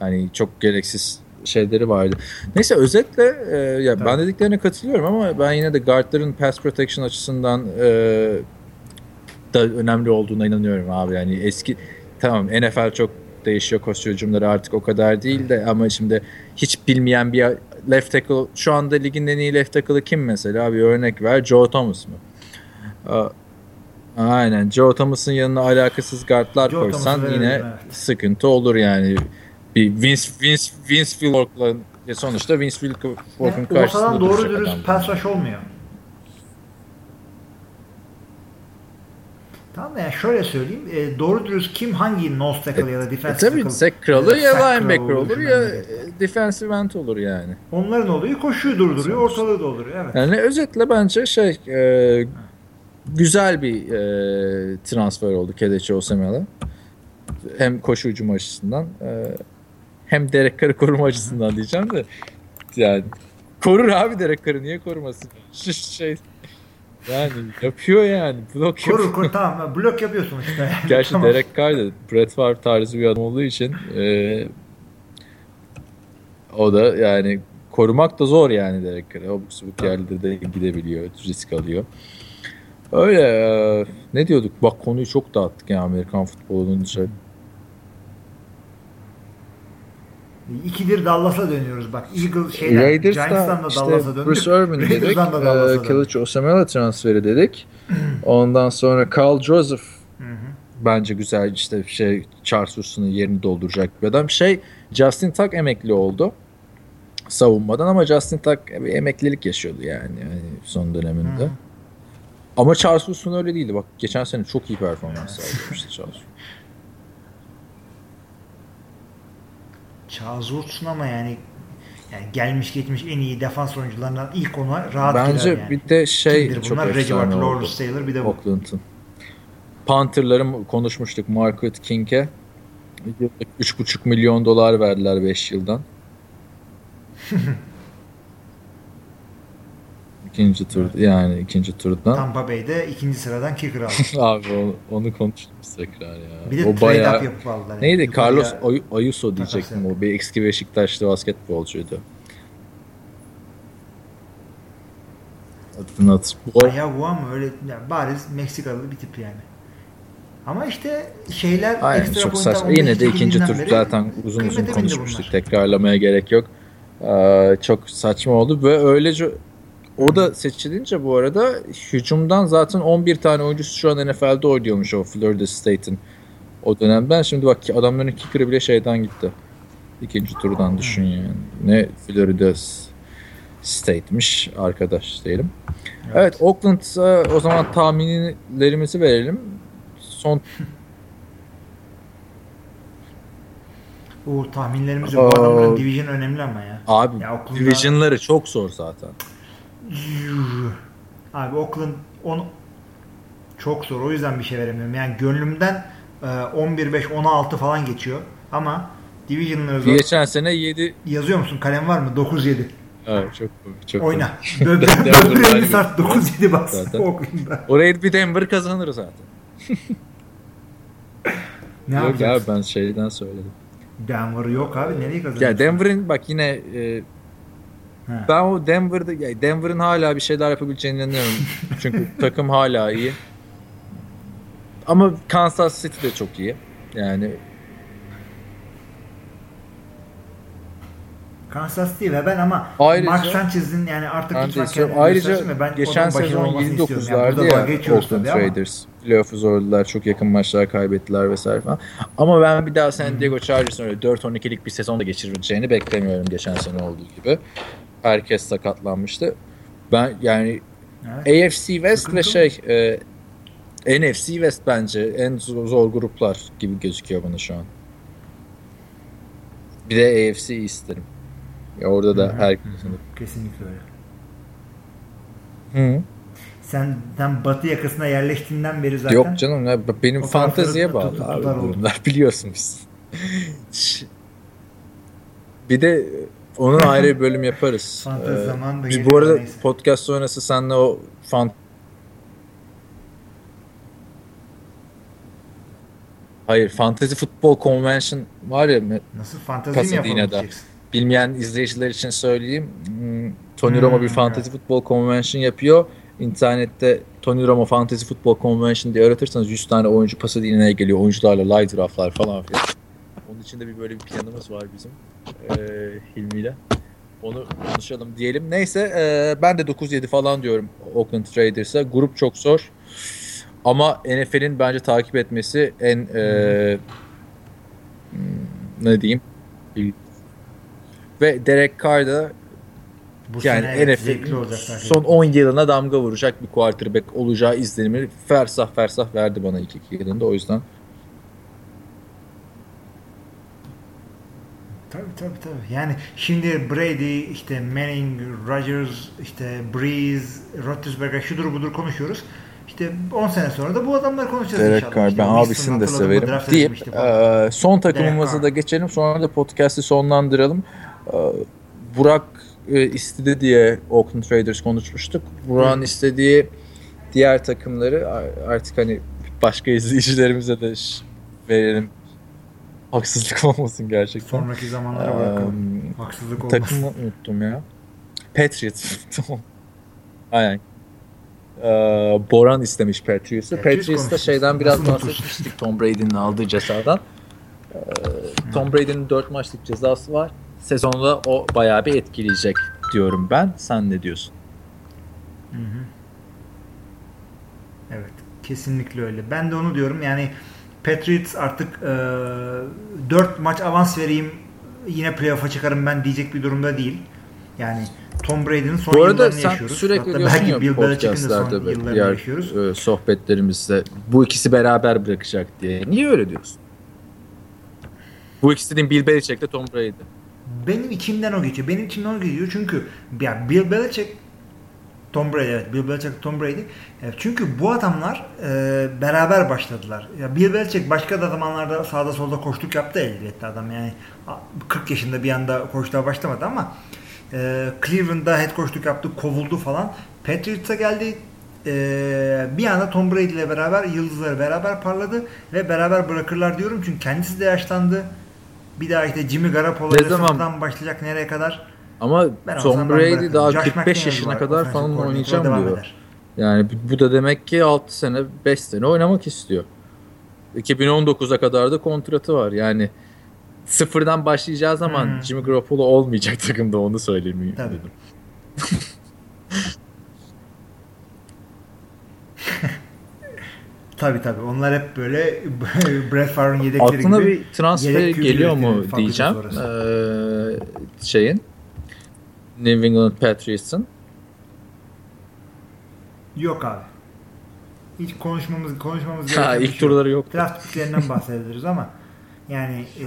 hani çok gereksiz şeyleri vardı. Neyse özetle e, ya ben Tabii. dediklerine katılıyorum ama ben yine de guardların pass protection açısından e, da önemli olduğuna inanıyorum abi. Yani eski tamam NFL çok değişiyor koşu hücumları artık o kadar değil de ama şimdi hiç bilmeyen bir left tackle şu anda ligin en iyi left tackle'ı kim mesela? Bir örnek ver. Joe Thomas mı? Aynen. Joe Thomas'ın yanına alakasız guardlar Joe koysan yine evet. sıkıntı olur yani. Bir Vince Vince Vince Wilfork'la ya sonuçta Vince Wilfork'un Yani karşısında doğru dürüst adam. pass rush olmuyor. Tamam da yani şöyle söyleyeyim. e, doğru dürüst kim hangi nose tackle ya da E defensive tabii tackle sack kralı ya kralı linebacker olur şundan ya e, defensive end olur yani. Onların olayı koşuyu durduruyor, ortalığı dolduruyor. Evet. Yani özetle bence şey e, güzel bir e, transfer oldu Kedeçi Osamel'e. Hem koşu hücumu açısından e, hem Derek koruma açısından diyeceğim de yani korur abi Derek Carr'ı niye korumasın? Şey yani yapıyor yani blok Korur, yapıyor. korur tamam blok yapıyorsun işte. Gerçi Tamam. Derek Carr da Brett Favre tarzı bir adam olduğu için e, o da yani korumak da zor yani Derek Carr'ı. Abuk subuk yerlerde de gidebiliyor, risk alıyor. Öyle e, ne diyorduk? Bak konuyu çok dağıttık ya Amerikan futbolunun dışarı. İkidir Dallas'a dönüyoruz bak. Eagle şeyden, Raiders'ta da işte Dallas'a döndük. Bruce Irvin dedik. Da e, döndük. Kılıç Osamela transferi dedik. Ondan sonra Carl Joseph bence güzel işte şey Charles yerini dolduracak bir adam. Şey Justin Tuck emekli oldu savunmadan ama Justin Tuck bir emeklilik yaşıyordu yani, yani son döneminde. Hı. Ama Charles Woodson öyle değildi. Bak geçen sene çok iyi performans Charles. Charles Woodson ama yani yani gelmiş geçmiş en iyi defans oyuncularından ilk ona rahat Bence yani. bir de şey Kimdir çok bunlar? efsane oldu. Lawrence Taylor bir de bu. Oakland'ın. Panther'ların konuşmuştuk Margaret King'e. Yıllık 3,5 milyon dolar verdiler 5 yıldan. ikinci tur yani ikinci turdan. Tampa Bay'de ikinci sıradan kicker aldı. Abi onu, onu konuştuğumuz tekrar ya. Bir de o trade bayağı up yapıp aldılar. yani. neydi? Yukarıya- Carlos Ay- Ayuso diyecektim o. Bir eski Beşiktaşlı basketbolcuydu. Adını hatır. Bu Bayağı bu ama öyle yani bariz Meksikalı bir tip yani. Ama işte şeyler Aynen ekstra çok saçma. Yine de 15 ikinci tur zaten uzun uzun konuşmuştuk. Tekrarlamaya gerek yok. Ee, çok saçma oldu ve öylece o da seçilince bu arada hücumdan zaten 11 tane oyuncusu şu an NFL'de oynuyormuş o Florida State'in o dönemden. Şimdi bak ki adamların kicker'ı bile şeyden gitti. İkinci turdan düşün yani. Ne Florida State'miş arkadaş diyelim. Evet, Oakland e, o zaman tahminlerimizi verelim. Son O tahminlerimiz yok. Bu adamların division önemli ama ya. Abi Ya Oakland'da- division'ları çok zor zaten. Abi Oakland on çok zor. O yüzden bir şey veremiyorum. Yani gönlümden e, 11-5 16 falan geçiyor. Ama division'ları zor. Geçen sene 7 Yazıyor musun? Kalem var mı? 9-7. Evet çok çok. Oyna. Böbreğini sart 9-7 bas. Orayı bir Denver kazanır zaten. Ne yok yapacağız? abi ben şeyden söyledim. Denver yok abi. Nereye kazanıyorsun? Ya Denver'ın bak yine e, Ha. ben o Denver'da Denver'ın hala bir şeyler yapabileceğine inanıyorum. Çünkü takım hala iyi. Ama Kansas City de çok iyi. Yani Kansas City ve ben ama Ayrıca- Mark Sanchez'in yani artık de lütfen Ayrıca ben geçen sezon olmasını istiyorum. Yani 29'lardı burada dalga ya Oakland. Raiders. Playoff'u zorladılar. Çok yakın maçlar kaybettiler vesaire falan. Ama ben bir daha San Diego Chargers'ın öyle 4-12'lik bir sezon da geçireceğini beklemiyorum geçen sene olduğu gibi. Herkes sakatlanmıştı. Ben yani Evet. AFC West ve Sıkıntı şey e, NFC West bence en zor, zor gruplar gibi gözüküyor bana şu an. Bir de AFC isterim. Ya orada da Hı hı. herkesin. Kesinlikle öyle. Hı. Sen, sen batı yakasına yerleştiğinden beri zaten Yok canım ya benim fanteziye bağlı tut- abi bunlar biliyorsunuz. bir de onun ayrı bir bölüm yaparız. Fantezi Ee, zamanı da Biz bu arada neyse. podcast sonrası seninle o fan Hayır, Fantasy Football Convention var ya nasıl fantezi mi yapabileceksin? bilmeyen izleyiciler için söyleyeyim. Hmm, Tony Hmm, Romo bir Fantasy Football Convention yapıyor. İnternette Tony Romo Fantasy Football Convention diye aratırsanız 100 tane oyuncu Pasadena'ya geliyor. Oyuncularla live draftlar falan filan. Onun için de bir böyle bir planımız var bizim ee, Hilmi'yle. Onu konuşalım diyelim. Neyse ee, ben de 9-7 falan diyorum Oakland Raiders'a. Grup çok zor. Ama NFL'in bence takip etmesi en hmm, ne diyeyim ve Derek Carr da Bu yani sene evet, NFL zevkli olacak son 10 yılına damga vuracak bir quarterback olacağı izlenimi fersah fersah verdi bana ilk iki yılında o yüzden. Tabii tabii tabii. Yani şimdi Brady, işte Manning, Rodgers, işte Breeze, Roethlisberger şudur budur konuşuyoruz. İşte 10 sene sonra da bu adamları konuşacağız Derek inşallah. Carr İşte ben abisini de severim deyip falan. e, son takımımıza da geçelim sonra da podcast'i sonlandıralım. E, Burak e, istedi diye Oakland Raiders konuşmuştuk. Burak'ın istediği diğer takımları artık hani başka izleyicilerimize de verelim. Haksızlık olmasın gerçekten. Sonraki zamanlara bırakalım. Eee, Haksızlık olmasın. Takımı unuttum ya. Patriots. tamam. Aynen. Ee, Boran istemiş Patriots'ı. Patriots konuşacağız. şeyden biraz Nasıl bahsetmiştik Tom Brady'nin aldığı cezadan. Ee, Tom Brady'nin 4 maçlık cezası var. Sezonda o bayağı bir etkileyecek diyorum ben. Sen ne diyorsun? Hı hı. Evet. Kesinlikle öyle. Ben de onu diyorum. Yani Patriots artık e, 4 maç avans vereyim yine playoff'a çıkarım ben diyecek bir durumda değil. Yani Tom Brady'nin son Bu arada sen yaşıyoruz. sürekli Hatta belki Bill Belichick'in de son yıllarını diğer yaşıyoruz. e, sohbetlerimizde bu ikisi beraber bırakacak diye. Niye öyle diyorsun? Bu ikisi dediğin Bill Belichick'le Tom Brady. Benim içimden o geçiyor. Benim içimden o geçiyor çünkü ya Bill Belichick Tom Brady evet Bill Belichick Tom Brady. Evet, çünkü bu adamlar e, beraber başladılar. Ya Bill Belichick başka da zamanlarda sağda solda koştuk yaptı elbette adam yani 40 yaşında bir anda koştuğa başlamadı ama e, Cleveland'da head coachluk yaptı, kovuldu falan. Patriots'a geldi. E, bir anda Tom Brady ile beraber yıldızları beraber parladı ve beraber bırakırlar diyorum çünkü kendisi de yaşlandı. Bir daha işte Jimmy Garoppolo ile başlayacak nereye kadar? Ama Ben Tom Brady daha Josh 45 McDaniels yaşına kadar falan oynayacağım diyor. eder. Yani bu- da demek ki 6 sene 5 sene oynamak istiyor. 2019'a kadar da kontratı var. Yani sıfırdan başlayacağı zaman Hmm. Jimmy Garoppolo olmayacak takımda onu söyleyeyim Tabii. dedim. Tabii tabii. Onlar hep böyle Brett Favre'ın yedekleri Aklına gibi. bir transfer geliyor mu diyeceğim. Ee, şeyin New England Patriots'ın. Yok abi. Hiç konuşmamız konuşmamız Ha, gereken bir ilk şey turları yok. Draft piklerinden bahsederiz ama yani e,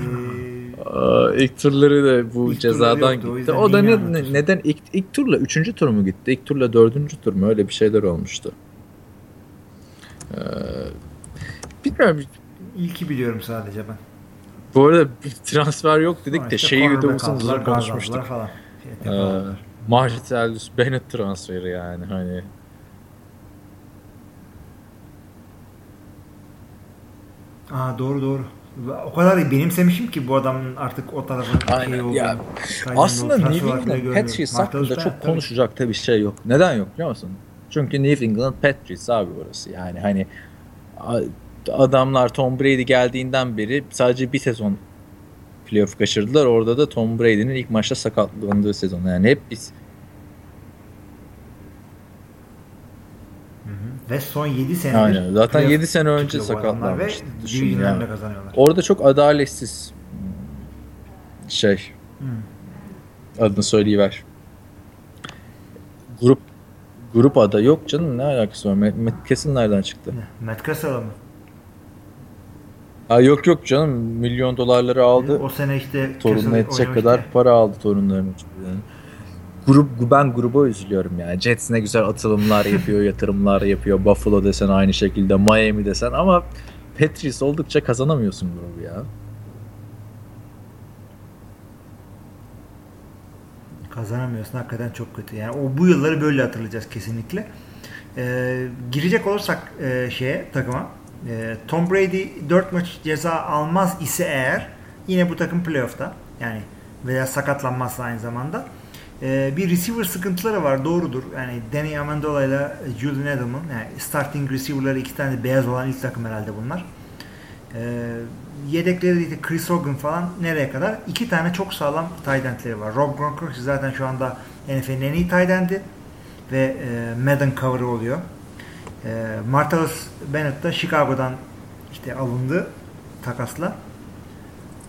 Aa, ilk turları da bu İlk cezadan yoktu, o gitti. yüzden O da ne, anlatıyorsun? neden ilk, ilk turla üçüncü tur mu gitti? İlk turla dördüncü tur mu? Öyle bir şeyler olmuştu. Ee, bilmiyorum. ilki biliyorum sadece ben. Bu arada transfer yok dedik Sonra de işte şeyi de uzun uzun konuşmuştuk. Falan. Şey, Ee. Marcellus Bennett transferi yani hani. Aa doğru doğru. O kadar benimsemişim ki bu adamın artık o tarafa Aynen, şey olduğunu. ya, Aslında New England. Patriots hakkında çok tabii. konuşacak da bir şey yok. Neden yok biliyor musun? Çünkü New England Patriots abi burası. Yani hani adamlar Tom Brady geldiğinden beri sadece bir sezon playoff kaçırdılar. Orada da Tom Brady'nin ilk maçta sakatlandığı sezon. Yani hep biz Ve son 7 senedir Aynen. Zaten playoff 7 sene önce sakatlanmıştı. Ve Düşün division'larını ya. da kazanıyorlar. Orada çok adaletsiz şey Hı. adını söyleyiver. Grup grup ada yok canım ne alakası var? Matt, Matt Cassel nereden çıktı? Matt Cassell'a mı? Ha yok yok canım milyon dolarları aldı. O sene işte Torununa yetecek kadar para aldı torunlarının. Yani. Grup, ben gruba üzülüyorum ya. Jets ne güzel atılımlar yapıyor, yatırımlar yapıyor. Buffalo desen aynı şekilde, Miami desen ama Patriots oldukça kazanamıyorsun grubu ya. Kazanamıyorsun hakikaten çok kötü. Yani o bu yılları böyle hatırlayacağız kesinlikle. Ee, girecek olursak e, şeye takıma e, Tom Brady 4 maç ceza almaz ise eğer yine bu takım playoff'ta yani veya sakatlanmazsa aynı zamanda e, bir receiver sıkıntıları var doğrudur. Yani Danny Amendola ile Julian Edelman yani starting receiver'ları iki tane beyaz olan ilk takım herhalde bunlar. Ee, yedekleri de Chris Hogan falan nereye kadar? İki tane çok sağlam tight endleri var. Rob Gronkowski zaten şu anda NFL'in en iyi tight endi ve e, Madden cover'ı oluyor. E, Martellus Bennett da Chicago'dan işte alındı takasla.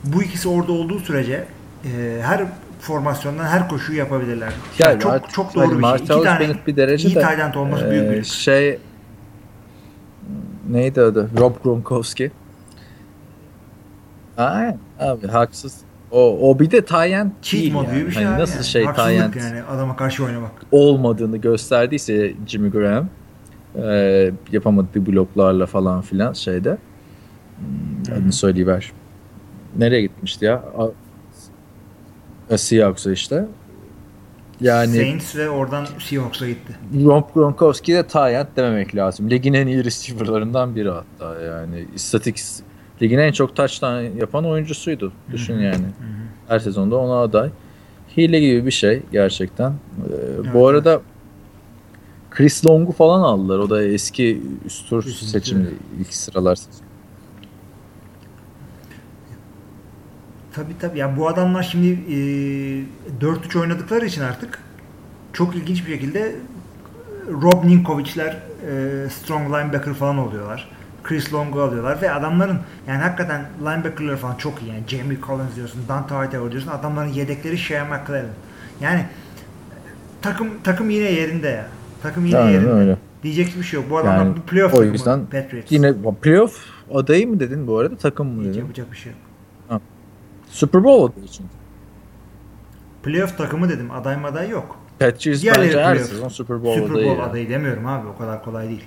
Bu ikisi orada olduğu sürece e, her formasyondan her koşuyu yapabilirler. Ya Yani çok artık çok hani doğru bir şey. Martellus İki tane Bennett bir derece iyi de, end olması büyük bir Ee, lüks. şey neydi adı? Rob Gronkowski. Aynen abi haksız. O, o bir de Cheat değil yani. bir şey Hani abi nasıl yani. şey Tayent yani adama karşı oynamak. olmadığını gösterdiyse Jimmy Graham e, yapamadığı bloklarla falan filan şeyde hmm, adını söyleyiver. Nereye gitmişti ya? A- A- Seahawks'a işte. Yani Saints ve oradan Seahawks'a gitti. Rob Gronkowski de Tayent dememek lazım. Ligin en iyi receiver'larından biri hatta yani. İstatik ligin en çok touchdown yapan oyuncusuydu. Düşün Hı hı. yani. Hı hı. Her sezonda ona aday. Hile gibi bir şey gerçekten. Ee, Evet, bu arada Chris Long'u falan aldılar. O da eski üst tur seçimli ilk sıralar. Tabii tabii. Ya bu adamlar şimdi e, 4-3 oynadıkları için artık çok ilginç bir şekilde Rob Ninkovic'ler e, strong linebacker falan oluyorlar. Chris Long'u alıyorlar ve adamların yani hakikaten linebacker'ları falan çok iyi. Yani Jamie Collins diyorsun, Dante Hightower diyorsun. Adamların yedekleri Shea McClellan. Yani takım takım yine yerinde ya. Takım yine Aynen yerinde. öyle. Diyecek bir şey yok. Bu adamlar Yani playoff o yüzden Patriots. Yine playoff adayı mı dedin bu arada takım mı Hiç dedin? yapacak bir şey yok. Super Bowl adayı için. Playoff takımı dedim. Aday maday yok. Patriots Diğerleri bence her sezon Super Bowl Super adayı. Bowl ya. adayı demiyorum abi. O kadar kolay değil.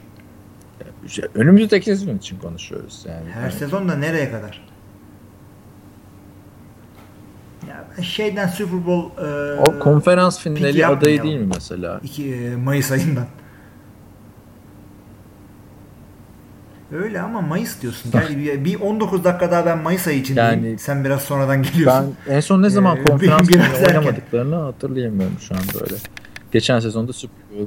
Önümüzdeki sezon için konuşuyoruz yani. Her Yani sezon da nereye kadar? Ya ben şeyden Super Bowl e, o konferans finali adayı değil mi mesela? iki, e, Mayıs ayından. Öyle ama Mayıs diyorsun. Yani bir, bir 19 dakika daha ben Mayıs ayı için Yani- diyeyim. Sen biraz sonradan Ben geliyorsun. en son ne zaman Ee, konferans oynamadıklarını hatırlayamıyorum şu an böyle. Geçen sezonda Super Bowl.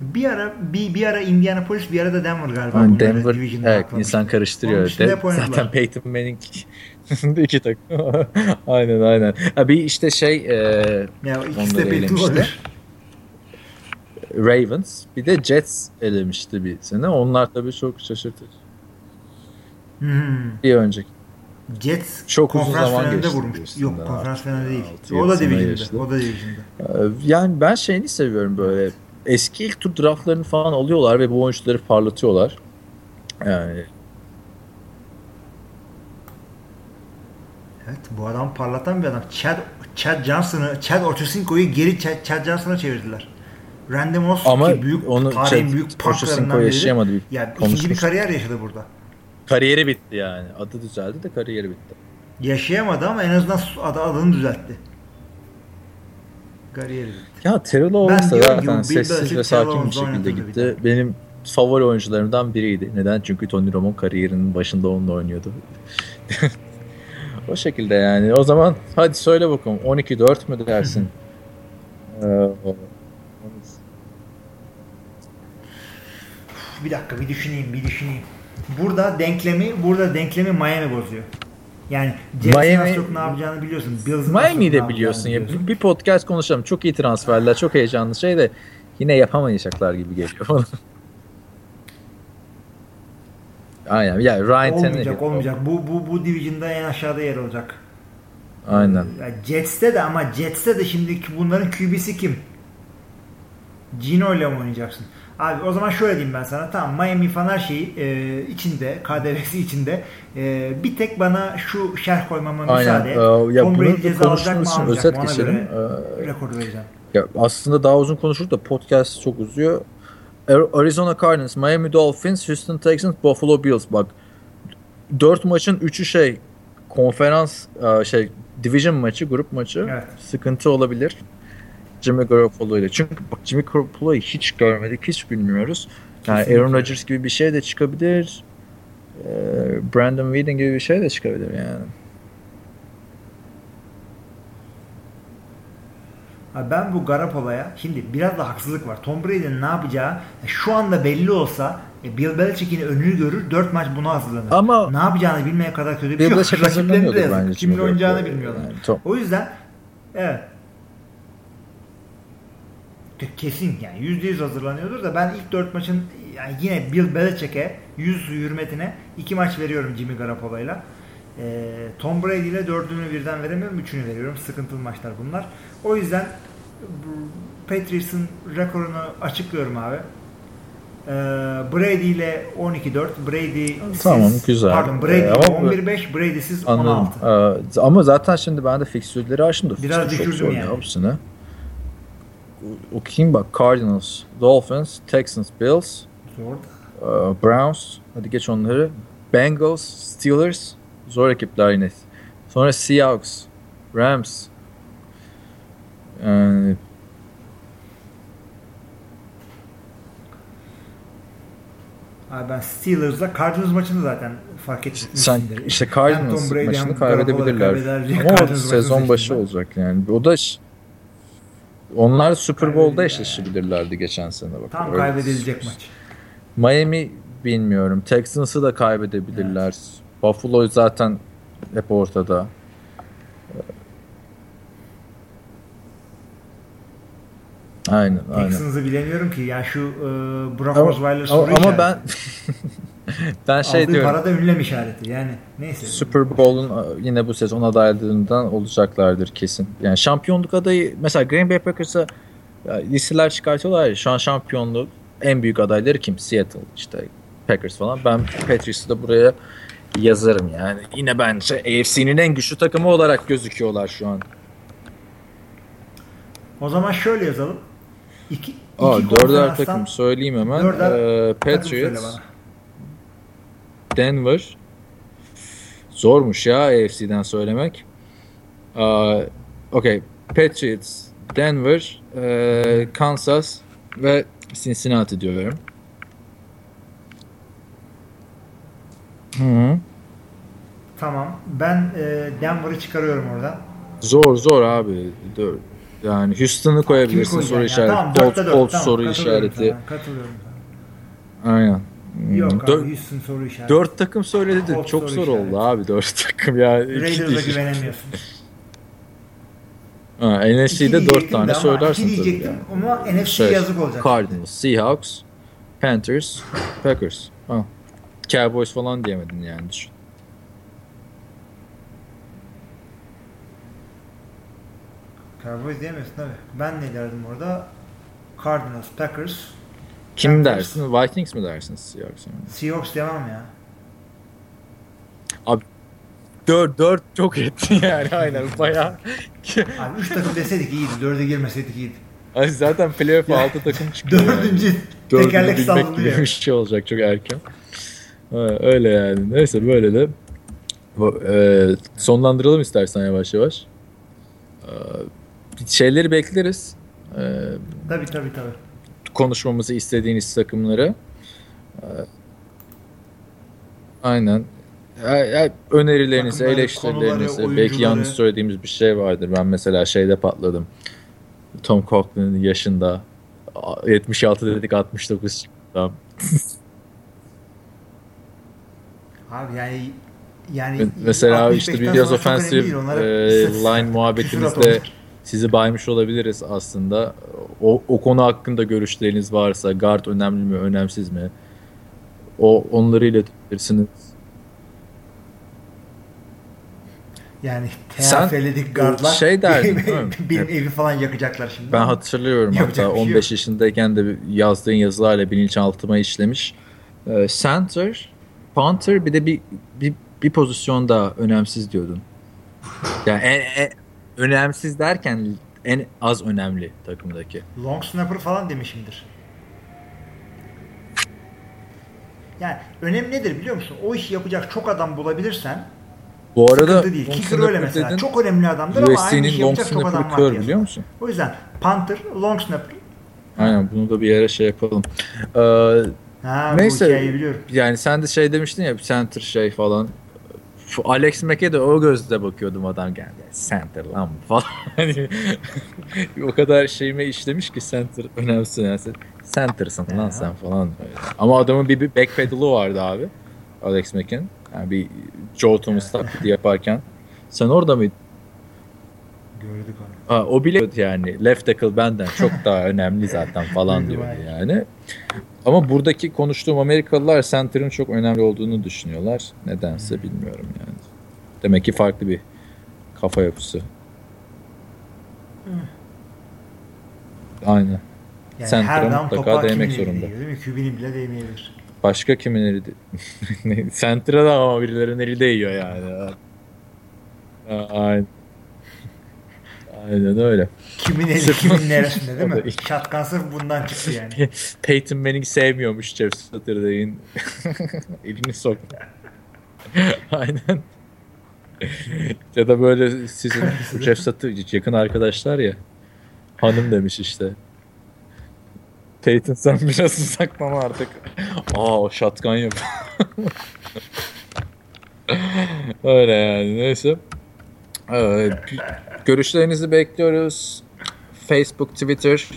Bir ara bir, bir ara Indianapolis bir ara da Denver galiba. Yani Denver evet insan karıştırıyor. De- zaten Peyton Manning iki takım. aynen aynen. Ha, bir işte şey e, Ya ikisi de Peyton. Ravens bir de Jets elemişti bir sene. Onlar tabii çok şaşırtıcı. Hmm. Bir önceki. Jets Çok uzun zaman finalinde geçti vurmuş. Yok konferans finali değil. Altı, O da division'da. O da division'da. Yani ben şeyini seviyorum böyle. Eski ilk tur draftlarını falan alıyorlar ve bu oyuncuları parlatıyorlar. Yani Evet bu adam parlatan bir adam. Chad, Chad Johnson'ı, Chad Ochocinco'yu geri Chad, Chad Johnson'a çevirdiler. Randy Moss ama ki büyük onu tarihin Chad büyük biri. yaşayamadı. Bir Ya ikinci bir kariyer yaşadı burada. Kariyeri bitti yani. Adı düzeldi de kariyeri bitti. Yaşayamadı ama en azından adı, adını düzeltti. Kariyeri bitti. Ya Terrell Owens da zaten sessiz ve sakin bir şekilde gitti. Benim favori oyuncularımdan biriydi. Neden? Çünkü Tony Romo kariyerinin başında onunla oynuyordu. o şekilde yani. O zaman hadi söyle bakalım 12-4 mü dersin? Ee, Bir dakika bir düşüneyim bir düşüneyim. burada denklemi burada denklemi Miami bozuyor. Yani Miami- çok ne yapacağını biliyorsun. Bills'ın Miami'yi de biliyorsun ya. biliyorsun. Bir podcast konuşalım. Çok iyi transferler, çok heyecanlı şey de yine yapamayacaklar gibi geliyor bana. Aynen. Ya Ryan Olmayacak Tannehill. olmayacak. Bu bu bu division'da en aşağıda yer olacak. Aynen. Jets'te de ama Jets'te de şimdi bunların QB'si kim? Gino ile mi oynayacaksın? Abi o zaman şöyle diyeyim ben sana. Tamam Miami falan her şeyi e, içinde, KDV'si içinde. E, bir tek bana şu şerh koymama Aynen. müsaade. Ee, ya Tom Brady ceza alacak mı almayacak özet mı ona geçelim. göre Ee, rekoru vereceğim. Ya aslında daha uzun konuşur da podcast çok uzuyor. Ar- Arizona Cardinals, Miami Dolphins, Houston Texans, Buffalo Bills. Bak 4 maçın 3'ü şey konferans e, şey division maçı, grup maçı. Evet. Sıkıntı olabilir. Jimmy Garoppolo ile. Çünkü bak Jimmy Garoppolo'yu hiç görmedik, hiç bilmiyoruz. Yani Kesinlikle. Aaron Rodgers gibi bir şey de çıkabilir. Ee, Brandon Whedon gibi bir şey de çıkabilir yani. Ben bu Garoppolo'ya şimdi biraz da haksızlık var. Tom Brady'nin ne yapacağı şu anda belli olsa e, Bill Belichick'in önünü görür 4 maç buna hazırlanır. Ama- ne yapacağını bilmeye kadar kötü bir şey yok. Rakiplerini de yazık. Kimin oynayacağını bilmiyorlar. Yani O yüzden evet kesin yani %100 hazırlanıyordur da ben ilk 4 maçın yani yine Bill Belichick'e 100 hürmetine 2 maç veriyorum Jimmy Garoppolo'yla. Ee, Tom Brady ile dördünü birden veremiyorum. Üçünü veriyorum. Sıkıntılı maçlar bunlar. O yüzden Patriots'ın rekorunu açıklıyorum abi. Ee, Brady ile 12-4. Brady Tamam, güzel. Pardon Brady Ee, ama bu- 11-5. Brady'siz Anladım. 16. Ee, ama zaten şimdi ben de fikstürleri açtım da Biraz düşürdüm yani. ya hepsini. Okuyayım bak Cardinals, Dolphins, Texans, Bills, Zor. e, Browns, hadi geç onları. Bengals, Steelers, zor ekipler yine. Sonra Seahawks, Rams, yani Abi ben Steelers'la Cardinals maçını zaten fark ettim. sen işte Cardinals maçını kaybedebilirler. Ama o sezon başı ben. olacak yani. O da onlar Super Bowl'da eşleşebilirlerdi geçen sene bak. Tam Öyle- kaybedilecek maç. Miami bilmiyorum. Texans'ı da kaybedebilirler. Buffalo zaten hep ortada. Aynen, aynen. Texans'ı bilemiyorum ki. Ya şu e, Brock Ama, Osweiler ama, soru ama işareti. ben ben şey Aldığı diyorum. para da ünlem işareti. Yani neyse. Super Bowl'un e, yine bu sezon adaylarından olacaklardır kesin. Yani şampiyonluk adayı mesela Green Bay Packers'a listeler çıkartıyorlar ya şu an şampiyonluk en büyük adayları kim? Seattle işte Packers falan. Ben Patriots'ı da buraya yazarım yani. Yine bence AFC'nin en güçlü takımı olarak gözüküyorlar şu an. O zaman şöyle yazalım. İki, iki Aa, dörder takım söyleyeyim hemen. Dörder Ee, Patriots. Denver. Zormuş ya AFC'den söylemek. Aa, okay. Patriots, Denver, e, Kansas ve Cincinnati diyorum. Hı -hı. Tamam. Ben e, Denver'ı çıkarıyorum oradan. Zor zor abi. Dur. Yani Houston'ı koyabilirsin soru işareti. Tamam, Colt, dörtte dört. Colt Tamam, soru katılıyorum işareti. sana, Katılıyorum sana. Aynen. Yok abi Houston soru işareti. Dört takım söyledi çok soru zor işareti. oldu abi dört takım ya. Raiders'a güvenemiyorsun. Ha, NFC'de dört tane söylersin tabii diyecektim yani. ama NFC Şey, yazık olacak. Cardinals, Seahawks, Panthers, Packers. Ha. Cowboys falan diyemedin yani düşün. Cowboys diyemiyorsun tabii. Ben ne derdim orada? Cardinals, Packers, Kim dersin? Vikings mi dersin Seahawks mi? Seahawks demem ya. Dört, dört çok etti yani aynen bayağı. Abi 3 takım deseydik iyiydi. 4'e girmeseydik iyiydi. Ay zaten playoff Ya, altı takım çıkıyor. yani. Dördüncü Dördünü tekerlek ya. bir şey olacak çok erken. Öyle yani. Neyse böyle de e, sonlandıralım istersen yavaş yavaş. E, şeyleri bekleriz. E, Tabii tabii tabii. Konuşmamızı istediğiniz takımları. E, aynen. E, önerilerinizi, Takımları, eleştirilerinizi, konuları, belki yanlış söylediğimiz bir şey vardır. Ben mesela şeyde patladım. Tom Coughlin'in yaşında 76 dedik 69 çıktı. Abi yani yani Mesela işte 65'ten biraz. Onlara e, line muhabbetimizde. Sizi baymış olabiliriz aslında. O, o konu hakkında görüşleriniz varsa guard önemli mi önemsiz mi? O onları iletebilirsiniz. Yani TFL'lik gardlar şey derdin, benim, evi falan yakacaklar şimdi. Ben hatırlıyorum Yapacak hatta bir şey 15 yaşındayken de yazdığın yazılarla bilinçaltıma işlemiş. Ee, center, punter bir de bir, bir, bir pozisyon daha önemsiz diyordun. Yani en, en- önemsiz derken en az önemli takımdaki. Long snapper falan demişimdir. Yani önemli nedir biliyor musun? O işi yapacak çok adam bulabilirsen Bu arada değil. Kicker öyle mesela. dedin, Çok önemli adamdır ama aynı işi yapacak çok adam var. biliyor musun? O yüzden punter, long snapper. Aynen bunu da bir yere şey yapalım. Ee, Ha, Neyse. biliyorum. yani sen de şey demiştin ya center şey falan. Şu Alex Mack'e de o gözle bakıyordum adam geldi. Center lan falan. Hani o kadar şeyime işlemiş ki center önemsiz. Sen center'sın lan sen falan. Ama adamın bir, bir backpedal'ı vardı abi. Alex Mack'in. Yani bir Joe Thomas taklidi yaparken. Sen orada mıydın? Gördük onu. Ha, o bile yani left tackle benden çok daha önemli zaten falan aynen. yani. Ama buradaki konuştuğum Amerikalılar center'ın çok önemli olduğunu düşünüyorlar. Nedense bilmiyorum yani. Demek ki farklı bir kafa yapısı. Aynen. Yani Center'a mutlaka değmek zorunda. değiyor, değil mi? QB'nin bile değmeyebilir. Başka kimin eli de... Center'a da ama birilerinin eli değiyor yani. Aynen. Aynen öyle. Kimin eli Sırf- kimin neresinde değil mi? Şatkan sırf bundan çıktı yani. Peyton Manning sevmiyormuş Jeff Saturday'in elini sok. Aynen. ya da böyle sizin Jeff Saturday yakın arkadaşlar ya. Hanım demiş işte. Peyton sen biraz uzaklama artık. Aa o şatkan yok. Öyle yani neyse. Ee, görüşlerinizi bekliyoruz. Facebook, Twitter,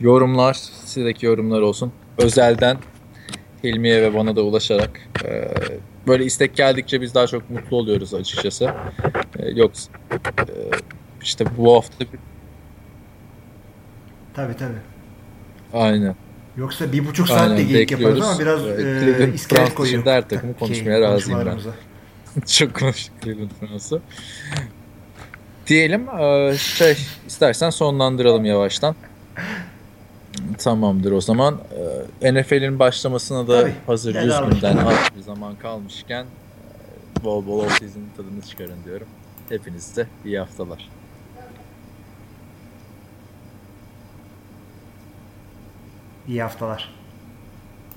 yorumlar, sizdeki yorumlar olsun. Özelden Hilmi'ye ve bana da ulaşarak e, böyle istek geldikçe biz daha çok mutlu oluyoruz açıkçası. E, yoksa e, işte bu hafta Tabii tabii. aynen. Yoksa bir buçuk saat de Aynen geyik yaparız ama biraz e, iskelet koyuyor. her takımı konuşmaya razıyım ben. Çok konuştuk Cleveland Browns'u. Diyelim e, şey istersen sonlandıralım yavaştan. Tamamdır o zaman. E, NFL'in başlamasına da Tabii, hazır gel 100 abi. günden az bir zaman kalmışken e, bol bol off-season'ın tadını çıkarın diyorum. Hepinize iyi haftalar. İyi haftalar.